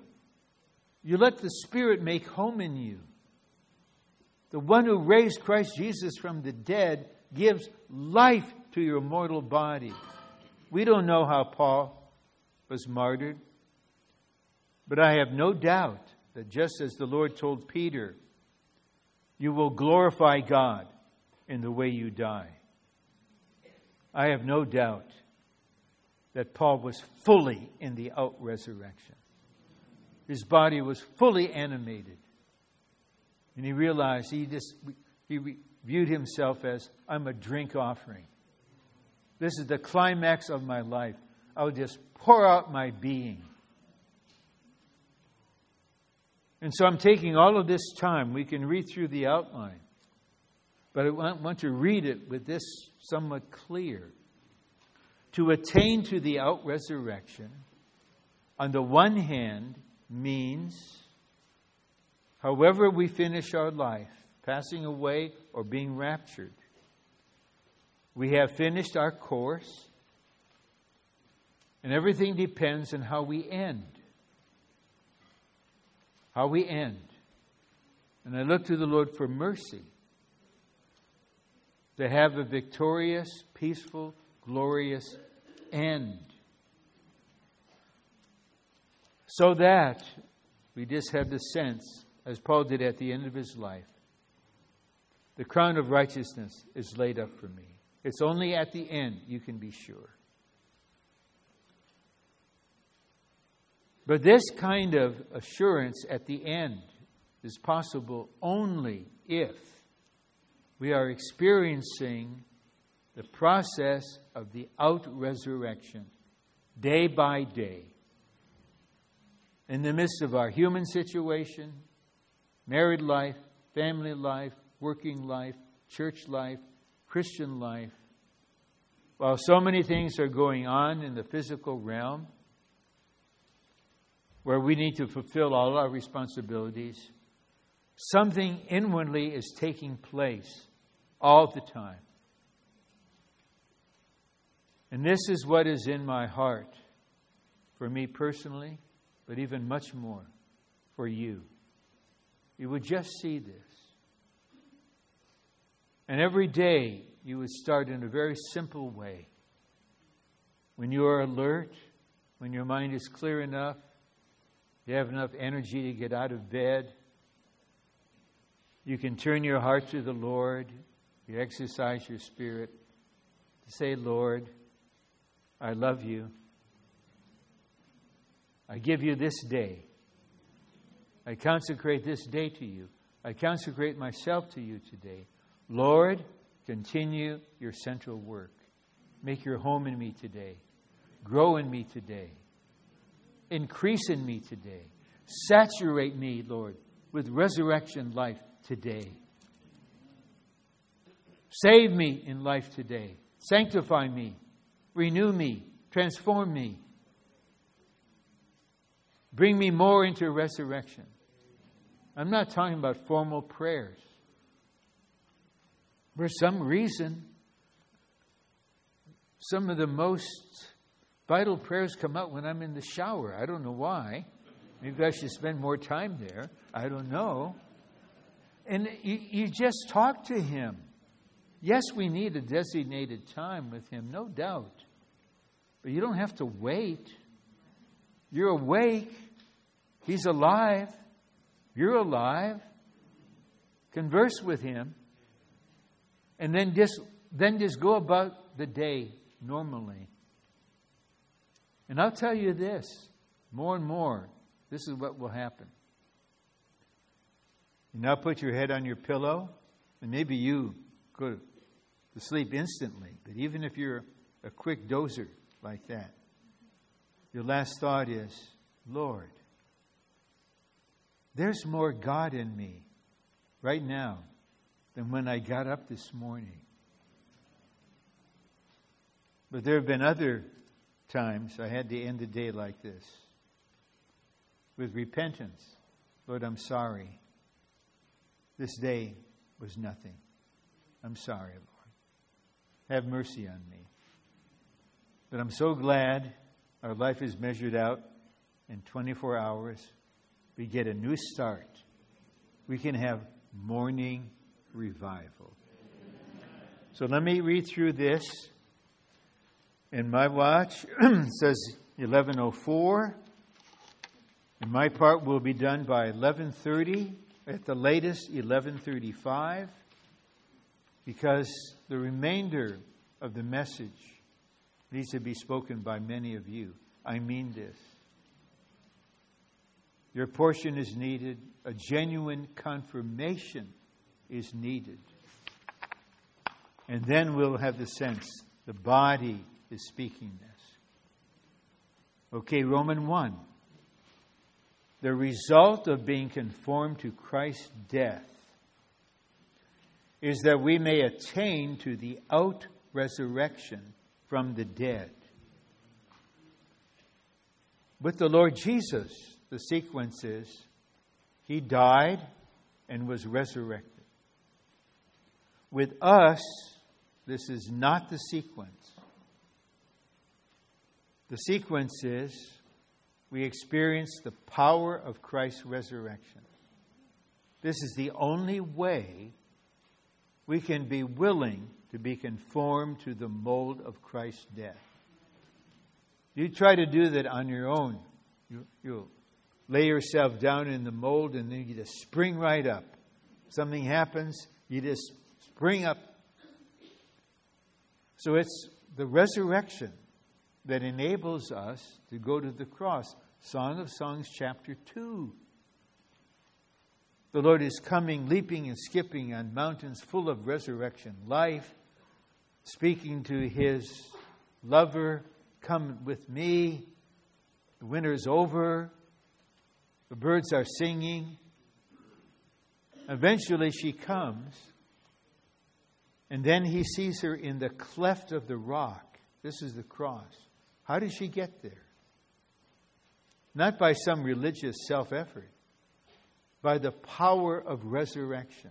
You let the Spirit make home in you. The one who raised Christ Jesus from the dead gives life to your mortal body. We don't know how Paul was martyred, but I have no doubt that just as the Lord told Peter, you will glorify God in the way you die. I have no doubt that Paul was fully in the out resurrection. His body was fully animated. And he realized he just he viewed himself as I'm a drink offering. This is the climax of my life. I'll just pour out my being. And so I'm taking all of this time. We can read through the outline. But I want to read it with this somewhat clear. To attain to the out resurrection, on the one hand, means however we finish our life, passing away or being raptured, we have finished our course, and everything depends on how we end. How we end. And I look to the Lord for mercy to have a victorious, peaceful, glorious end. So that we just have the sense, as Paul did at the end of his life, the crown of righteousness is laid up for me. It's only at the end you can be sure. But this kind of assurance at the end is possible only if we are experiencing the process of the out resurrection day by day. In the midst of our human situation, married life, family life, working life, church life, Christian life, while so many things are going on in the physical realm, where we need to fulfill all our responsibilities, something inwardly is taking place all the time. And this is what is in my heart for me personally, but even much more for you. You would just see this. And every day you would start in a very simple way. When you are alert, when your mind is clear enough, you have enough energy to get out of bed, you can turn your heart to the Lord, you exercise your spirit to say, Lord, I love you. I give you this day. I consecrate this day to you. I consecrate myself to you today. Lord, continue your central work. Make your home in me today. Grow in me today. Increase in me today. Saturate me, Lord, with resurrection life today. Save me in life today. Sanctify me Renew me, transform me. Bring me more into resurrection. I'm not talking about formal prayers. For some reason, some of the most vital prayers come out when I'm in the shower. I don't know why. Maybe I should spend more time there. I don't know. And you, you just talk to Him. Yes, we need a designated time with Him, no doubt. But you don't have to wait. You're awake. He's alive. You're alive. Converse with him. And then just then just go about the day normally. And I'll tell you this, more and more, this is what will happen. You now put your head on your pillow, and maybe you go to sleep instantly, but even if you're a quick dozer, like that. Your last thought is, Lord, there's more God in me right now than when I got up this morning. But there have been other times I had to end the day like this with repentance. Lord, I'm sorry. This day was nothing. I'm sorry, Lord. Have mercy on me. But I'm so glad our life is measured out in 24 hours. We get a new start. We can have morning revival. So let me read through this In my watch says 1104. And my part will be done by 1130, at the latest 1135, because the remainder of the message needs to be spoken by many of you. I mean this. Your portion is needed. A genuine confirmation is needed. And then we'll have the sense the body is speaking this. Okay, Roman 1. The result of being conformed to Christ's death is that we may attain to the out resurrection from the dead. With the Lord Jesus, the sequence is He died and was resurrected. With us, this is not the sequence. The sequence is we experience the power of Christ's resurrection. This is the only way we can be willing to be conformed to the mold of Christ's death. You try to do that on your own. You, you lay yourself down in the mold and then you just spring right up. Something happens, you just spring up. So it's the resurrection that enables us to go to the cross. Song of Songs, chapter 2. The Lord is coming, leaping and skipping on mountains full of resurrection life, speaking to his lover, Come with me. The winter's over. The birds are singing. Eventually, she comes, and then he sees her in the cleft of the rock. This is the cross. How did she get there? Not by some religious self effort, by the power of resurrection.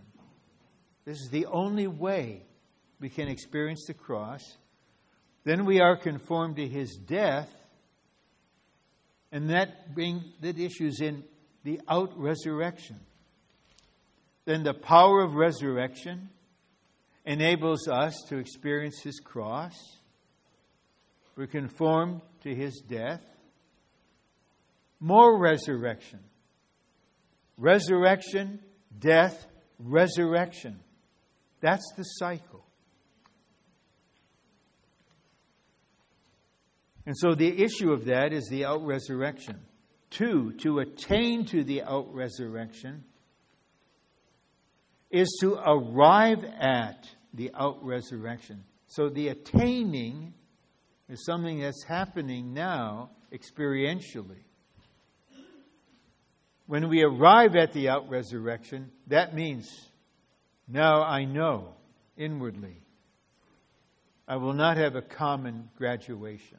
This is the only way we can experience the cross. Then we are conformed to his death, and that bring that issues in the out resurrection. Then the power of resurrection enables us to experience his cross we're conformed to his death. More resurrection. Resurrection, death, resurrection. That's the cycle. And so the issue of that is the out resurrection. Two, to attain to the out resurrection is to arrive at the out resurrection. So the attaining is something that's happening now experientially. When we arrive at the out resurrection, that means now I know inwardly. I will not have a common graduation.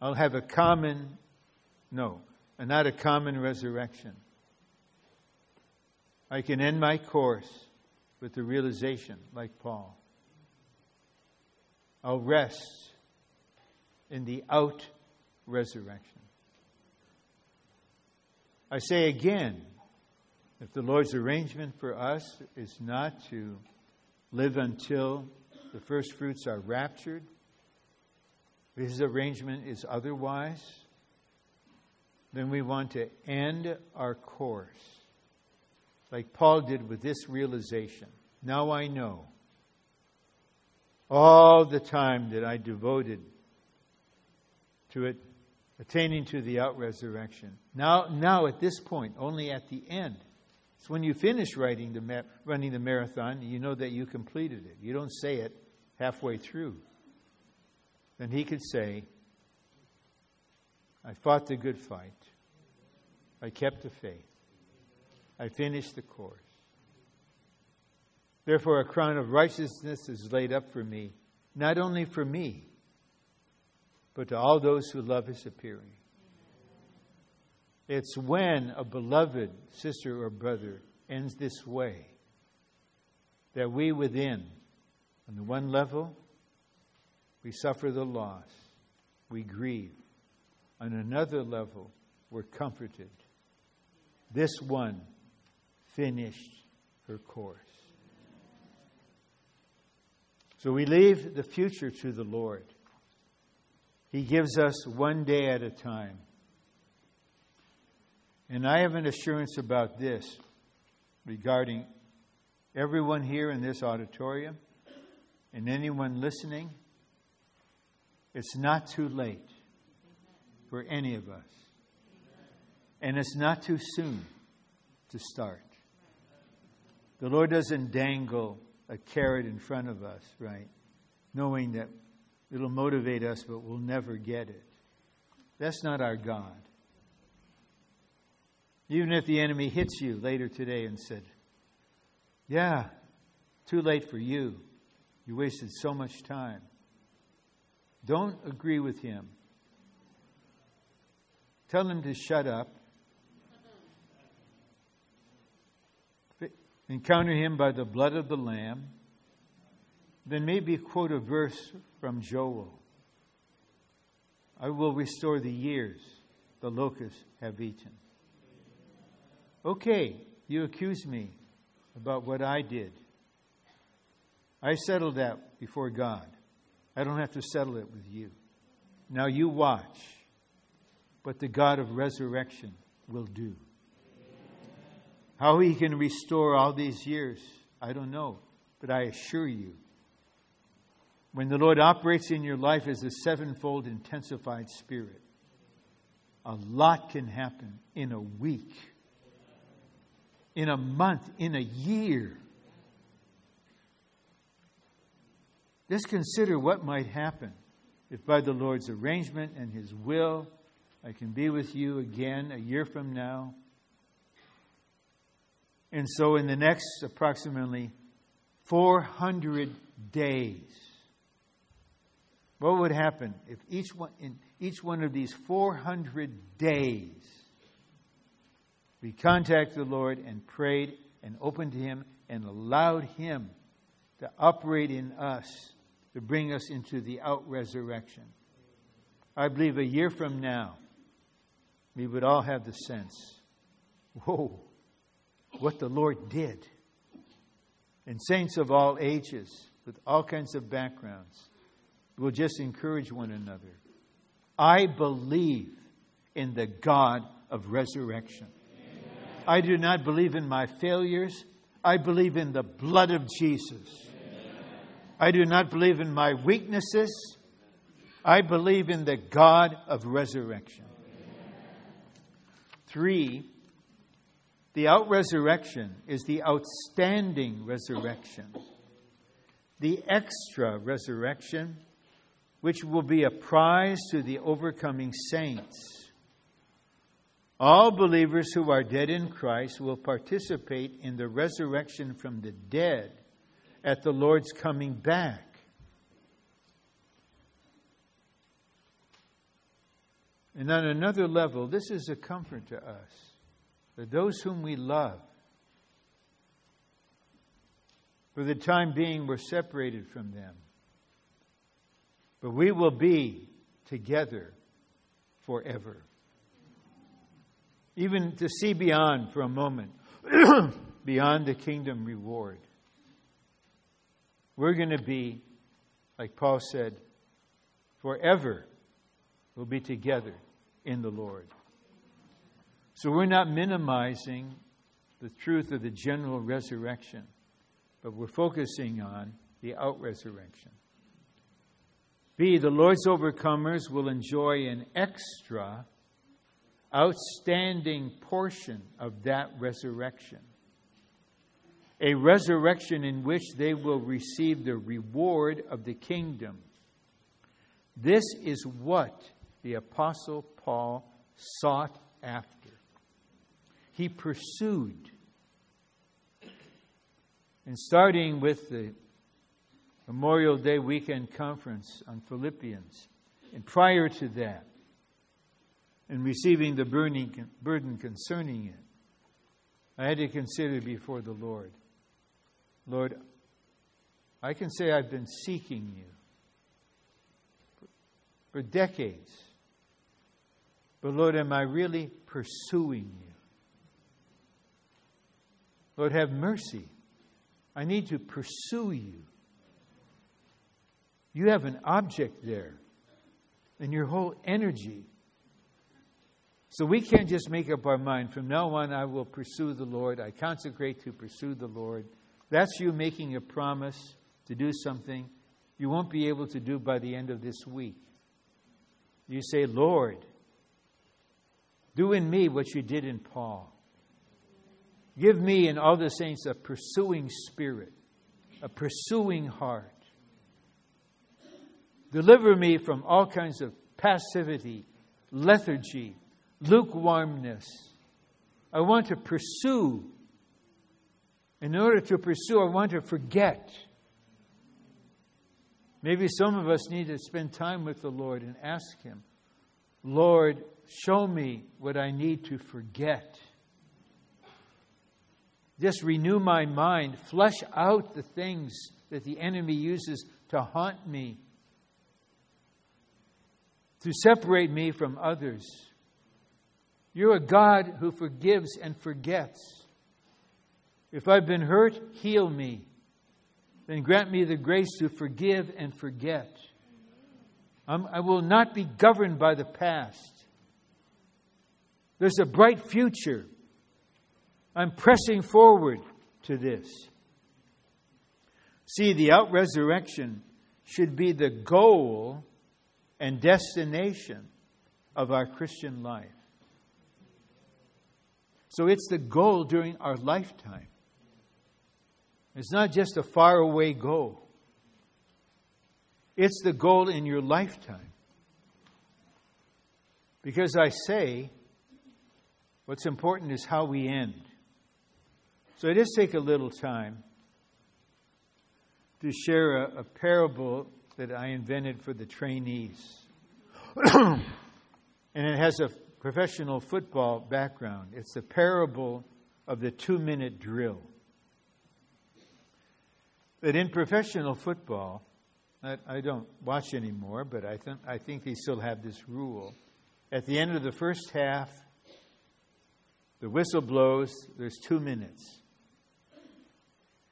I'll have a common, no, and not a common resurrection. I can end my course with the realization, like Paul, I'll rest in the out resurrection. I say again, if the Lord's arrangement for us is not to live until the first fruits are raptured, his arrangement is otherwise, then we want to end our course like Paul did with this realization. Now I know all the time that I devoted to it, attaining to the out resurrection. Now, now at this point, only at the end. It's when you finish writing the running the marathon, you know that you completed it. You don't say it halfway through. Then he could say, I fought the good fight. I kept the faith. I finished the course. Therefore, a crown of righteousness is laid up for me, not only for me, but to all those who love his appearing. It's when a beloved sister or brother ends this way that we within, on the one level, we suffer the loss, we grieve. On another level, we're comforted. This one finished her course. So we leave the future to the Lord. He gives us one day at a time. And I have an assurance about this regarding everyone here in this auditorium and anyone listening. It's not too late for any of us. And it's not too soon to start. The Lord doesn't dangle a carrot in front of us, right? Knowing that it'll motivate us, but we'll never get it. That's not our God. Even if the enemy hits you later today and said, Yeah, too late for you. You wasted so much time. Don't agree with him. Tell him to shut up. Encounter him by the blood of the Lamb. Then maybe quote a verse from Joel I will restore the years the locusts have eaten. Okay, you accuse me about what I did. I settled that before God. I don't have to settle it with you. Now you watch what the God of resurrection will do. How he can restore all these years, I don't know. But I assure you, when the Lord operates in your life as a sevenfold intensified spirit, a lot can happen in a week, in a month, in a year. Just consider what might happen if, by the Lord's arrangement and His will, I can be with you again a year from now. And so, in the next approximately 400 days, what would happen if each one, in each one of these 400 days we contacted the Lord and prayed and opened to Him and allowed Him to operate in us to bring us into the out resurrection. I believe a year from now, we would all have the sense whoa, what the Lord did. And saints of all ages, with all kinds of backgrounds, will just encourage one another. I believe in the God of resurrection. Amen. I do not believe in my failures. I believe in the blood of Jesus. I do not believe in my weaknesses. I believe in the God of resurrection. Three, the out resurrection is the outstanding resurrection. The extra resurrection, which will be a prize to the overcoming saints. All believers who are dead in Christ will participate in the resurrection from the dead at the Lord's coming back. And on another level, this is a comfort to us that those whom we love, for the time being, we're separated from them. But we will be together forever. Even to see beyond for a moment, beyond the kingdom reward. We're going to be, like Paul said, forever we'll be together in the Lord. So we're not minimizing the truth of the general resurrection, but we're focusing on the out resurrection. B, the Lord's overcomers will enjoy an extra, outstanding portion of that resurrection a resurrection in which they will receive the reward of the kingdom. This is what the Apostle Paul sought after. He pursued. And starting with the Memorial Day weekend conference on Philippians, and prior to that, and receiving the burning, burden concerning it, I had to consider before the Lord Lord, I can say I've been seeking you for decades. But Lord, am I really pursuing you? Lord, have mercy. I need to pursue you. You have an object there and your whole energy. So we can't just make up our mind from now on, I will pursue the Lord. I consecrate to pursue the Lord. That's you making a promise to do something you won't be able to do by the end of this week. You say, Lord, do in me what you did in Paul. Give me and all the saints a pursuing spirit, a pursuing heart. Deliver me from all kinds of passivity, lethargy, lukewarmness. I want to pursue. In order to pursue, I want to forget. Maybe some of us need to spend time with the Lord and ask Him, Lord, show me what I need to forget. Just renew my mind, flush out the things that the enemy uses to haunt me, to separate me from others. You're a God who forgives and forgets. If I've been hurt, heal me then grant me the grace to forgive and forget. I'm, I will not be governed by the past. There's a bright future. I'm pressing forward to this. See, the out resurrection should be the goal and destination of our Christian life. So it's the goal during our lifetime. It's not just a faraway goal, it's the goal in your lifetime. Because I say, what's important is how we end. So I just take a little time to share a, a parable that I invented for the trainees. and it has a professional football background. It's the parable of the two minute drill that in professional football, I, I don't watch anymore, but I, th- I think they still have this rule. At the end of the first half, the whistle blows, there's two minutes.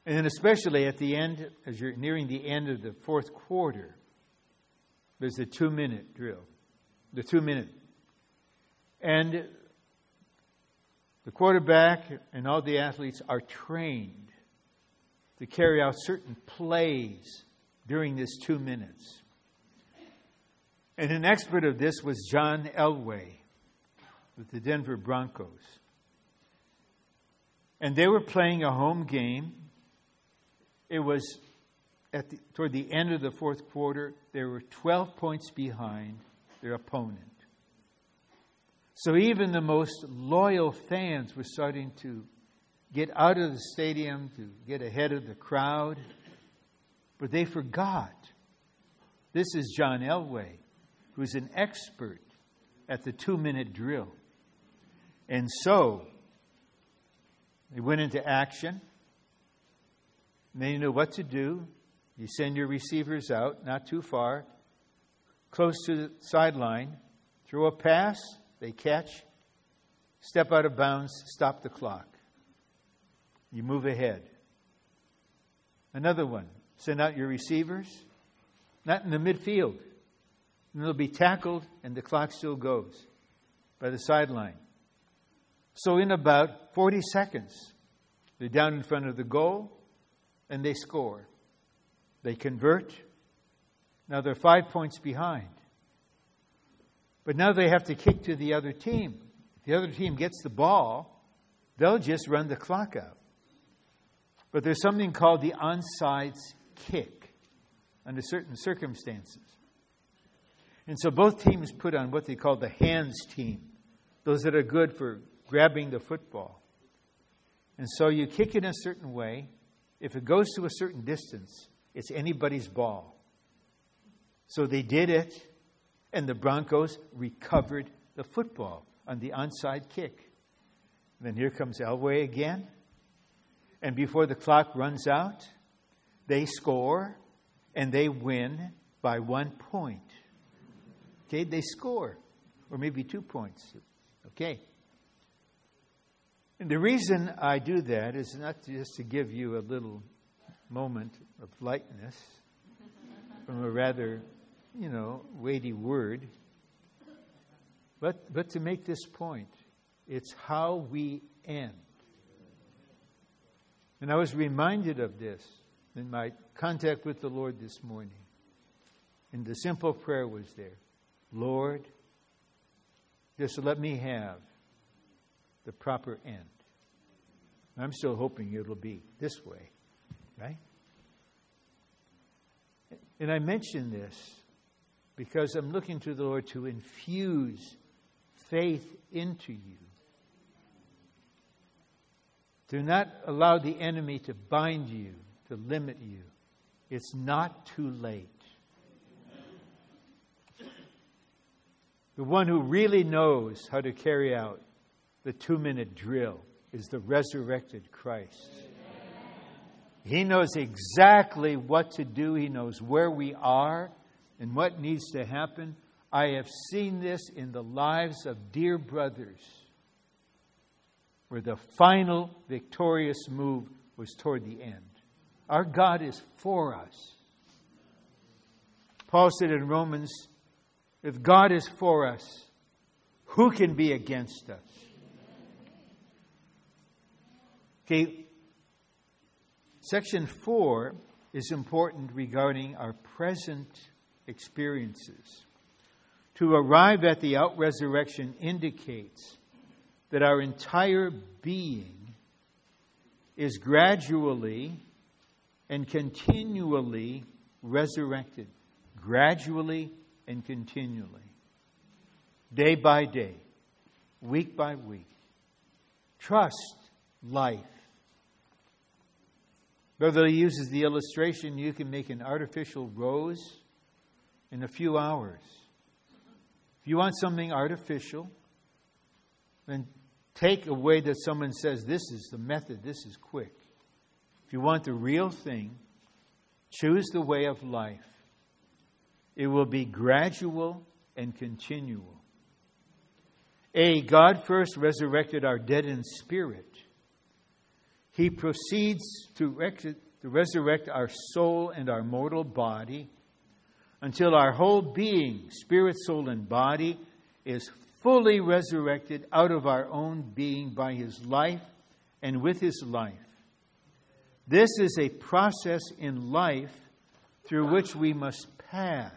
And then, especially at the end, as you're nearing the end of the fourth quarter, there's a two minute drill. The two minute. And the quarterback and all the athletes are trained to carry out certain plays during this two minutes. And an expert of this was John Elway with the Denver Broncos. And they were playing a home game. It was at the, toward the end of the fourth quarter, they were 12 points behind their opponent. So even the most loyal fans were starting to get out of the stadium to get ahead of the crowd. But they forgot. This is John Elway, who's an expert at the two minute drill. And so they went into action. They knew what to do. You send your receivers out, not too far, close to the sideline, throw a pass, they catch, step out of bounds, stop the clock you move ahead. Another one, send out your receivers, not in the midfield. And they'll be tackled, and the clock still goes by the sideline. So, in about 40 seconds, they're down in front of the goal and they score. They convert. Now they're five points behind. But now they have to kick to the other team. If the other team gets the ball, they'll just run the clock out. But there's something called the onside kick under certain circumstances. And so both teams put on what they call the hands team, those that are good for grabbing the football. And so you kick it in a certain way. If it goes to a certain distance, it's anybody's ball. So they did it, and the Broncos recovered the football on the onside kick. And then here comes Elway again and before the clock runs out, they score and they win by one point. Okay, they score, or maybe two points. Okay. And the reason I do that is not just to give you a little moment of lightness, from a rather, you know, weighty word. But, but to make this point, it's how we end. And I was reminded of this in my contact with the Lord this morning. And the simple prayer was there Lord, just let me have the proper end. I'm still hoping it'll be this way, right? And I mention this because I'm looking to the Lord to infuse faith into you. Do not allow the enemy to bind you, to limit you. It's not too late. The one who really knows how to carry out the two minute drill is the resurrected Christ. He knows exactly what to do, He knows where we are and what needs to happen. I have seen this in the lives of dear brothers, where the final victorious move was toward the end. Our God is for us. Paul said in Romans, if God is for us, who can be against us? Okay, section four is important regarding our present experiences. To arrive at the out resurrection indicates that our entire being is gradually and continually resurrected. Gradually and continually. Day by day, week by week. Trust life. Brother uses the illustration you can make an artificial rose in a few hours. If you want something artificial, then take away that someone says, This is the method, this is quick. If you want the real thing, choose the way of life. It will be gradual and continual. A, God first resurrected our dead in spirit. He proceeds to, resurrect our soul and our mortal body until our whole being, spirit, soul, and body, is fully resurrected out of our own being by his life and with his life. This is a process in life through which we must pass,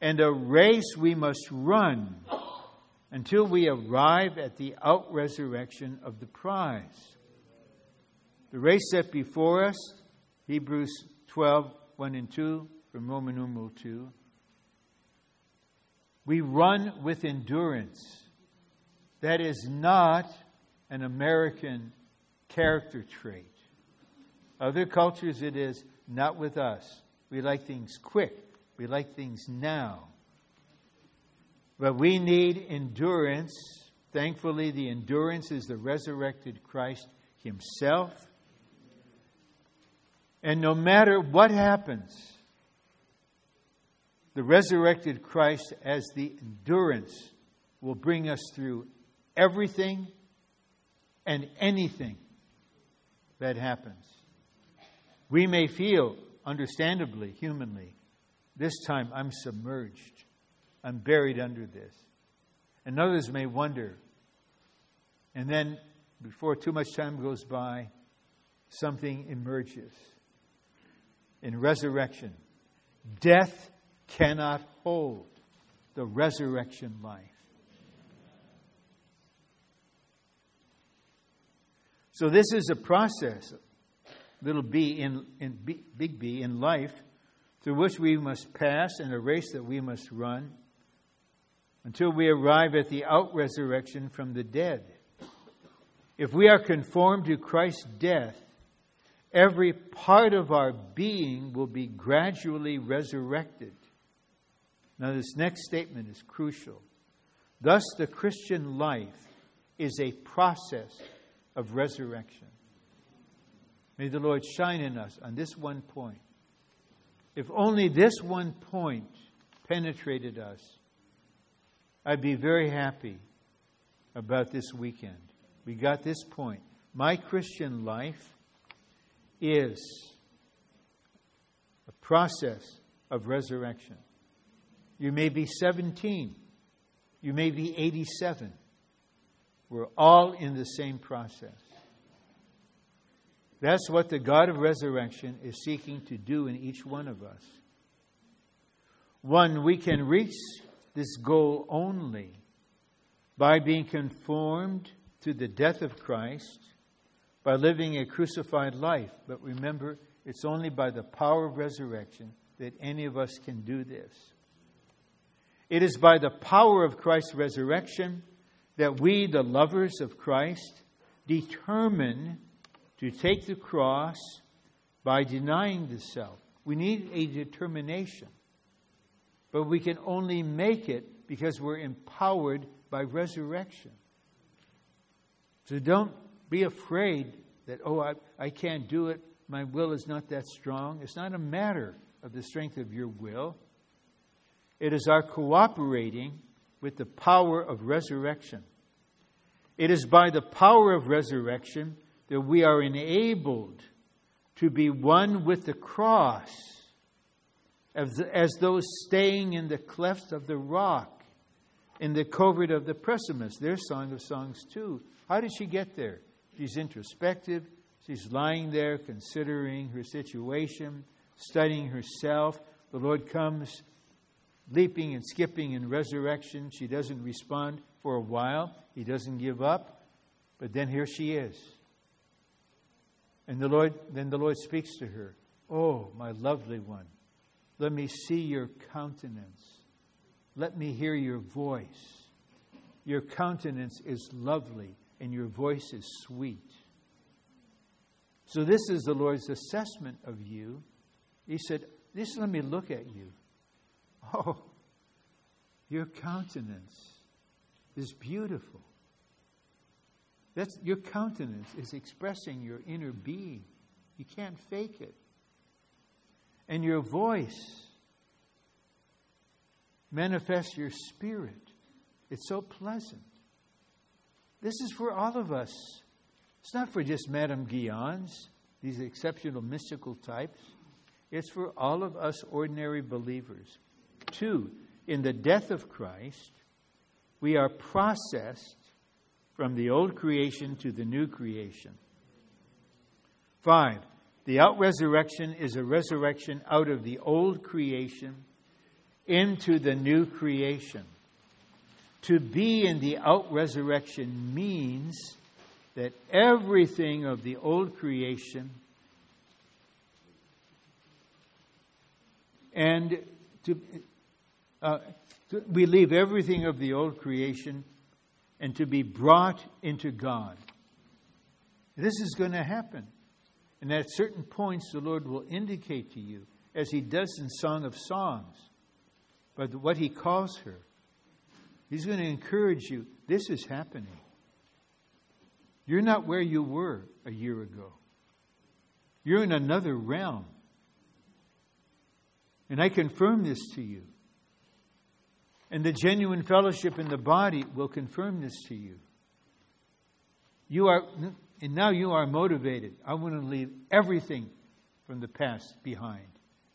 and a race we must run until we arrive at the out resurrection of the prize. The race set before us, Hebrews 12, 1 and 2, from Roman numeral 2. We run with endurance. That is not an American character trait. Other cultures, it is not with us. We like things quick, we like things now. But we need endurance. Thankfully, the endurance is the resurrected Christ Himself. And no matter what happens, the resurrected Christ as the endurance will bring us through everything and anything that happens. We may feel, understandably, humanly, this time I'm submerged, I'm buried under this. And others may wonder. And then, before too much time goes by, something emerges in resurrection. Death cannot hold the resurrection life. So, this is a process, little b in, in b, big B in life, through which we must pass and a race that we must run until we arrive at the out resurrection from the dead. If we are conformed to Christ's death, every part of our being will be gradually resurrected. Now, this next statement is crucial. Thus, the Christian life is a process of resurrection. May the Lord shine in us on this one point. If only this one point penetrated us, I'd be very happy about this weekend. We got this point. My Christian life is a process of resurrection. You may be 17. You may be 87. We're all in the same process. That's what the God of resurrection is seeking to do in each one of us. One, we can reach this goal only by being conformed to the death of Christ, by living a crucified life. But remember, it's only by the power of resurrection that any of us can do this. It is by the power of Christ's resurrection that we, the lovers of Christ, determine to take the cross by denying the self. We need a determination. But we can only make it because we're empowered by resurrection. So don't be afraid that, oh, I, I can't do it. My will is not that strong. It's not a matter of the strength of your will, it is our cooperating with the power of resurrection. It is by the power of resurrection that we are enabled to be one with the cross, as, as those staying in the cleft of the rock, in the covert of the precipice. Their Song of Songs, too. How did she get there? She's introspective. She's lying there considering her situation, studying herself. The Lord comes leaping and skipping in resurrection. She doesn't respond for a while. He doesn't give up. But then here she is. And the Lord, then the Lord speaks to her. Oh, my lovely one, let me see your countenance. Let me hear your voice. Your countenance is lovely and your voice is sweet. So, this is the Lord's assessment of you. He said, Just let me look at you. Oh, your countenance is beautiful. That's, your countenance is expressing your inner being. You can't fake it. And your voice manifests your spirit. It's so pleasant. This is for all of us. It's not for just Madame Guyons, these exceptional mystical types. It's for all of us ordinary believers. Two, in the death of Christ, we are processed from the old creation to the new creation. Five, the out resurrection is a resurrection out of the old creation into the new creation. To be in the out resurrection means that everything of the old creation and to, uh, we leave everything of the old creation and to be brought into God. This is going to happen. And at certain points, the Lord will indicate to you, as He does in Song of Songs, but what He calls her. He's going to encourage you this is happening. You're not where you were a year ago, you're in another realm. And I confirm this to you. And the genuine fellowship in the body will confirm this to you. You are, and now you are motivated. I want to leave everything from the past behind,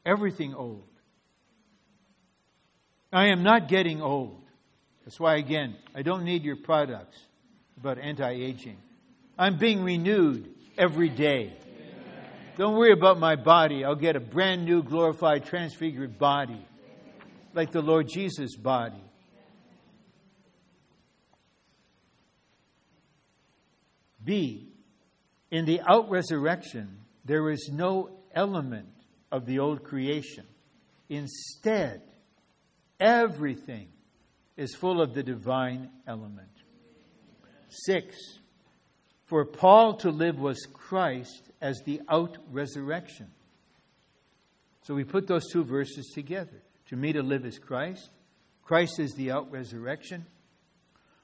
everything old. I am not getting old. That's why, again, I don't need your products about anti aging. I'm being renewed every day. Don't worry about my body. I'll get a brand new, glorified, transfigured body like the Lord Jesus' body. B. In the out resurrection, there is no element of the old creation. Instead, everything is full of the divine element. Six, for Paul to live was Christ as the out resurrection. So we put those two verses together. To me to live is Christ. Christ is the out resurrection.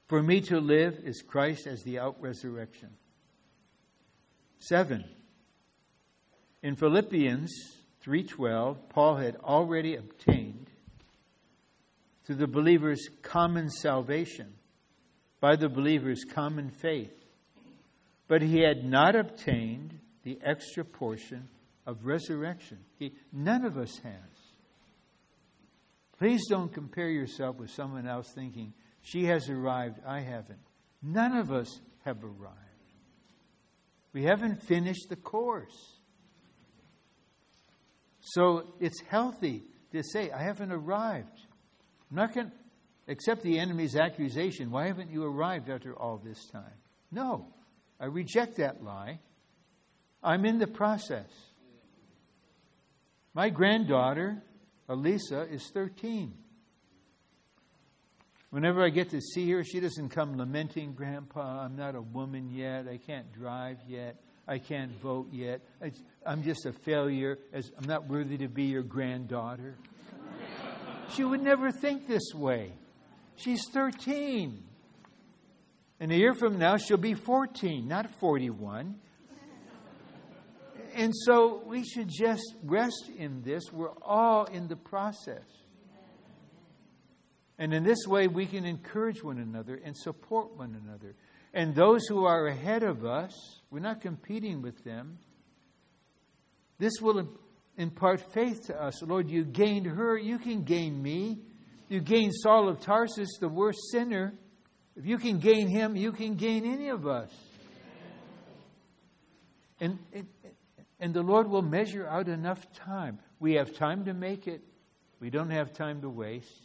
For me to live is Christ as the out resurrection. Seven. In Philippians 3:12, Paul had already obtained through the believer's common salvation by the believer's common faith. But he had not obtained the extra portion of resurrection. He, none of us has. Please don't compare yourself with someone else thinking, she has arrived, I haven't. None of us have arrived. We haven't finished the course. So it's healthy to say, I haven't arrived. I'm not going to accept the enemy's accusation. Why haven't you arrived after all this time? No, I reject that lie. I'm in the process. My granddaughter, Elisa, is 13. Whenever I get to see her, she doesn't come lamenting, Grandpa, I'm not a woman yet. I can't drive yet. I can't vote yet. I'm just a failure. As I'm not worthy to be your granddaughter. she would never think this way. She's 13. And a year from now, she'll be 14, not 41. And so we should just rest in this. We're all in the process. And in this way, we can encourage one another and support one another. And those who are ahead of us, we're not competing with them. This will impart faith to us. Lord, you gained her, you can gain me. You gained Saul of Tarsus, the worst sinner. If you can gain him, you can gain any of us. And, and the Lord will measure out enough time. We have time to make it. We don't have time to waste,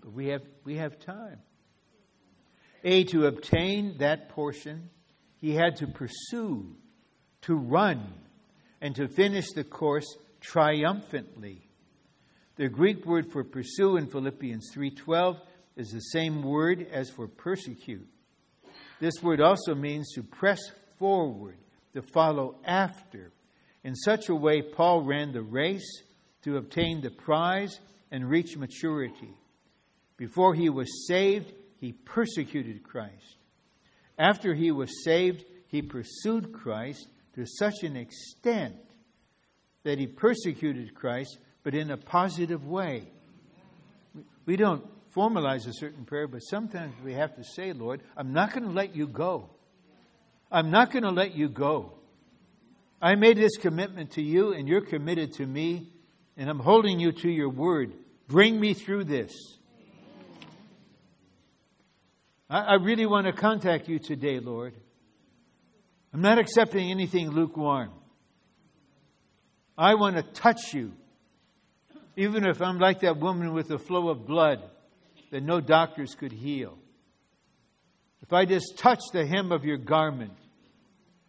but we have, we have time. A, to obtain that portion, he had to pursue, to run, and to finish the course triumphantly. The Greek word for pursue in Philippians 3:12 is the same word as for persecute. This word also means to press forward, to follow after. In such a way Paul ran the race to obtain the prize and reach maturity. Before he was saved, he persecuted Christ. After he was saved, he pursued Christ to such an extent that he persecuted Christ, but in a positive way. We don't formalize a certain prayer, but sometimes we have to say, Lord, I'm not going to let you go. I'm not going to let you go. I made this commitment to you, and you're committed to me, and I'm holding you to your word. Bring me through this. I, I really want to contact you today, Lord. I'm not accepting anything lukewarm. I want to touch you. Even if I'm like that woman with the flow of blood that no doctors could heal. If I just touch the hem of your garment,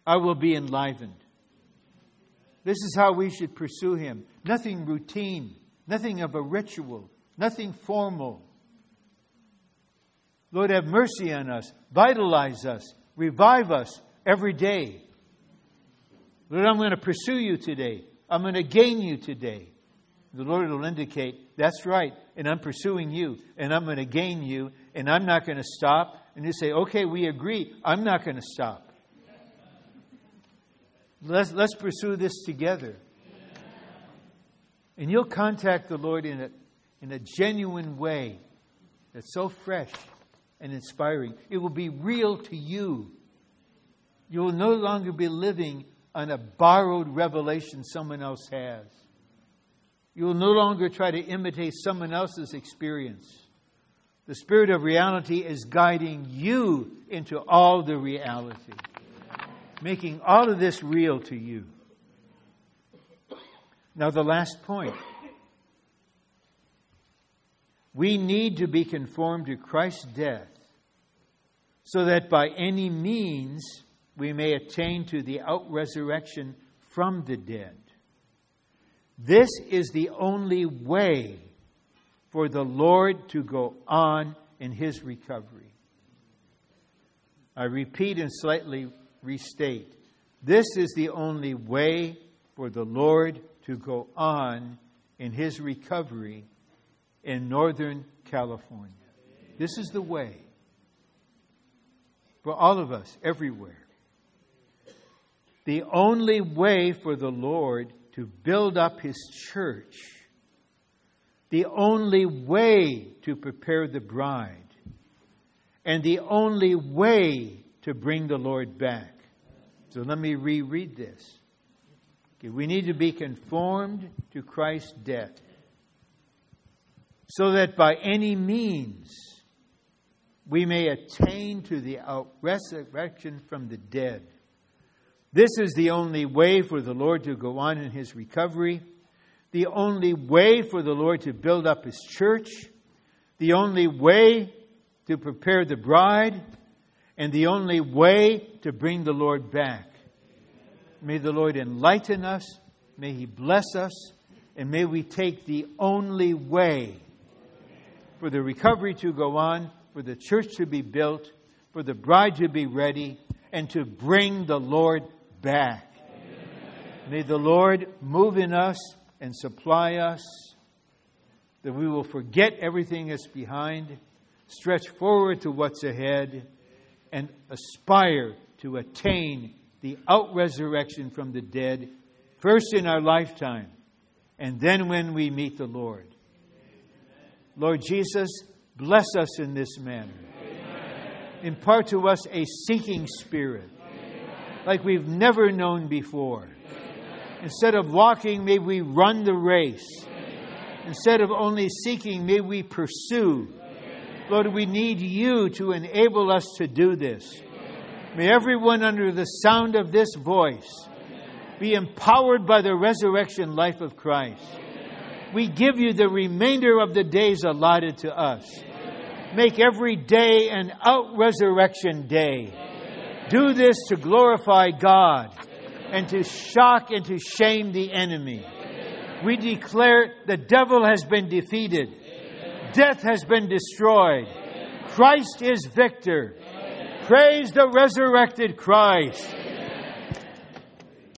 I will be enlivened. This is how we should pursue him. Nothing routine, nothing of a ritual, nothing formal. Lord, have mercy on us, vitalize us, revive us every day. Lord, I'm going to pursue you today. I'm going to gain you today. The Lord will indicate, that's right, and I'm pursuing you, and I'm going to gain you, and I'm not going to stop. And you say, okay, we agree, I'm not going to stop. Let's, let's pursue this together. And you'll contact the Lord in a, in a genuine way that's so fresh and inspiring. It will be real to you. You will no longer be living on a borrowed revelation someone else has. You will no longer try to imitate someone else's experience. The Spirit of reality is guiding you into all the reality, making all of this real to you. Now, the last point. We need to be conformed to Christ's death so that by any means we may attain to the out resurrection from the dead. This is the only way for the Lord to go on in his recovery. I repeat and slightly restate this is the only way for the Lord to go on in his recovery in Northern California. This is the way for all of us, everywhere. The only way for the Lord to build up His church, the only way to prepare the bride, and the only way to bring the Lord back. So let me reread this. We need to be conformed to Christ's death so that by any means we may attain to the resurrection from the dead. This is the only way for the Lord to go on in his recovery, the only way for the Lord to build up his church, the only way to prepare the bride, and the only way to bring the Lord back. May the Lord enlighten us, may he bless us, and may we take the only way for the recovery to go on, for the church to be built, for the bride to be ready, and to bring the Lord back. Amen. May the Lord move in us and supply us, that we will forget everything that's behind, stretch forward to what's ahead, and aspire to attain the out resurrection from the dead, first in our lifetime, and then when we meet the Lord. Lord Jesus, bless us in this manner. Impart to us a seeking spirit like we've never known before. Instead of walking, may we run the race. Instead of only seeking, may we pursue. Lord, we need you to enable us to do this. May everyone under the sound of this voice be empowered by the resurrection life of Christ we give you the remainder of the days allotted to us. Make every day an out resurrection day. Do this to glorify God and to shock and to shame the enemy. We declare the devil has been defeated, death has been destroyed, Christ is victor. Praise the resurrected Christ.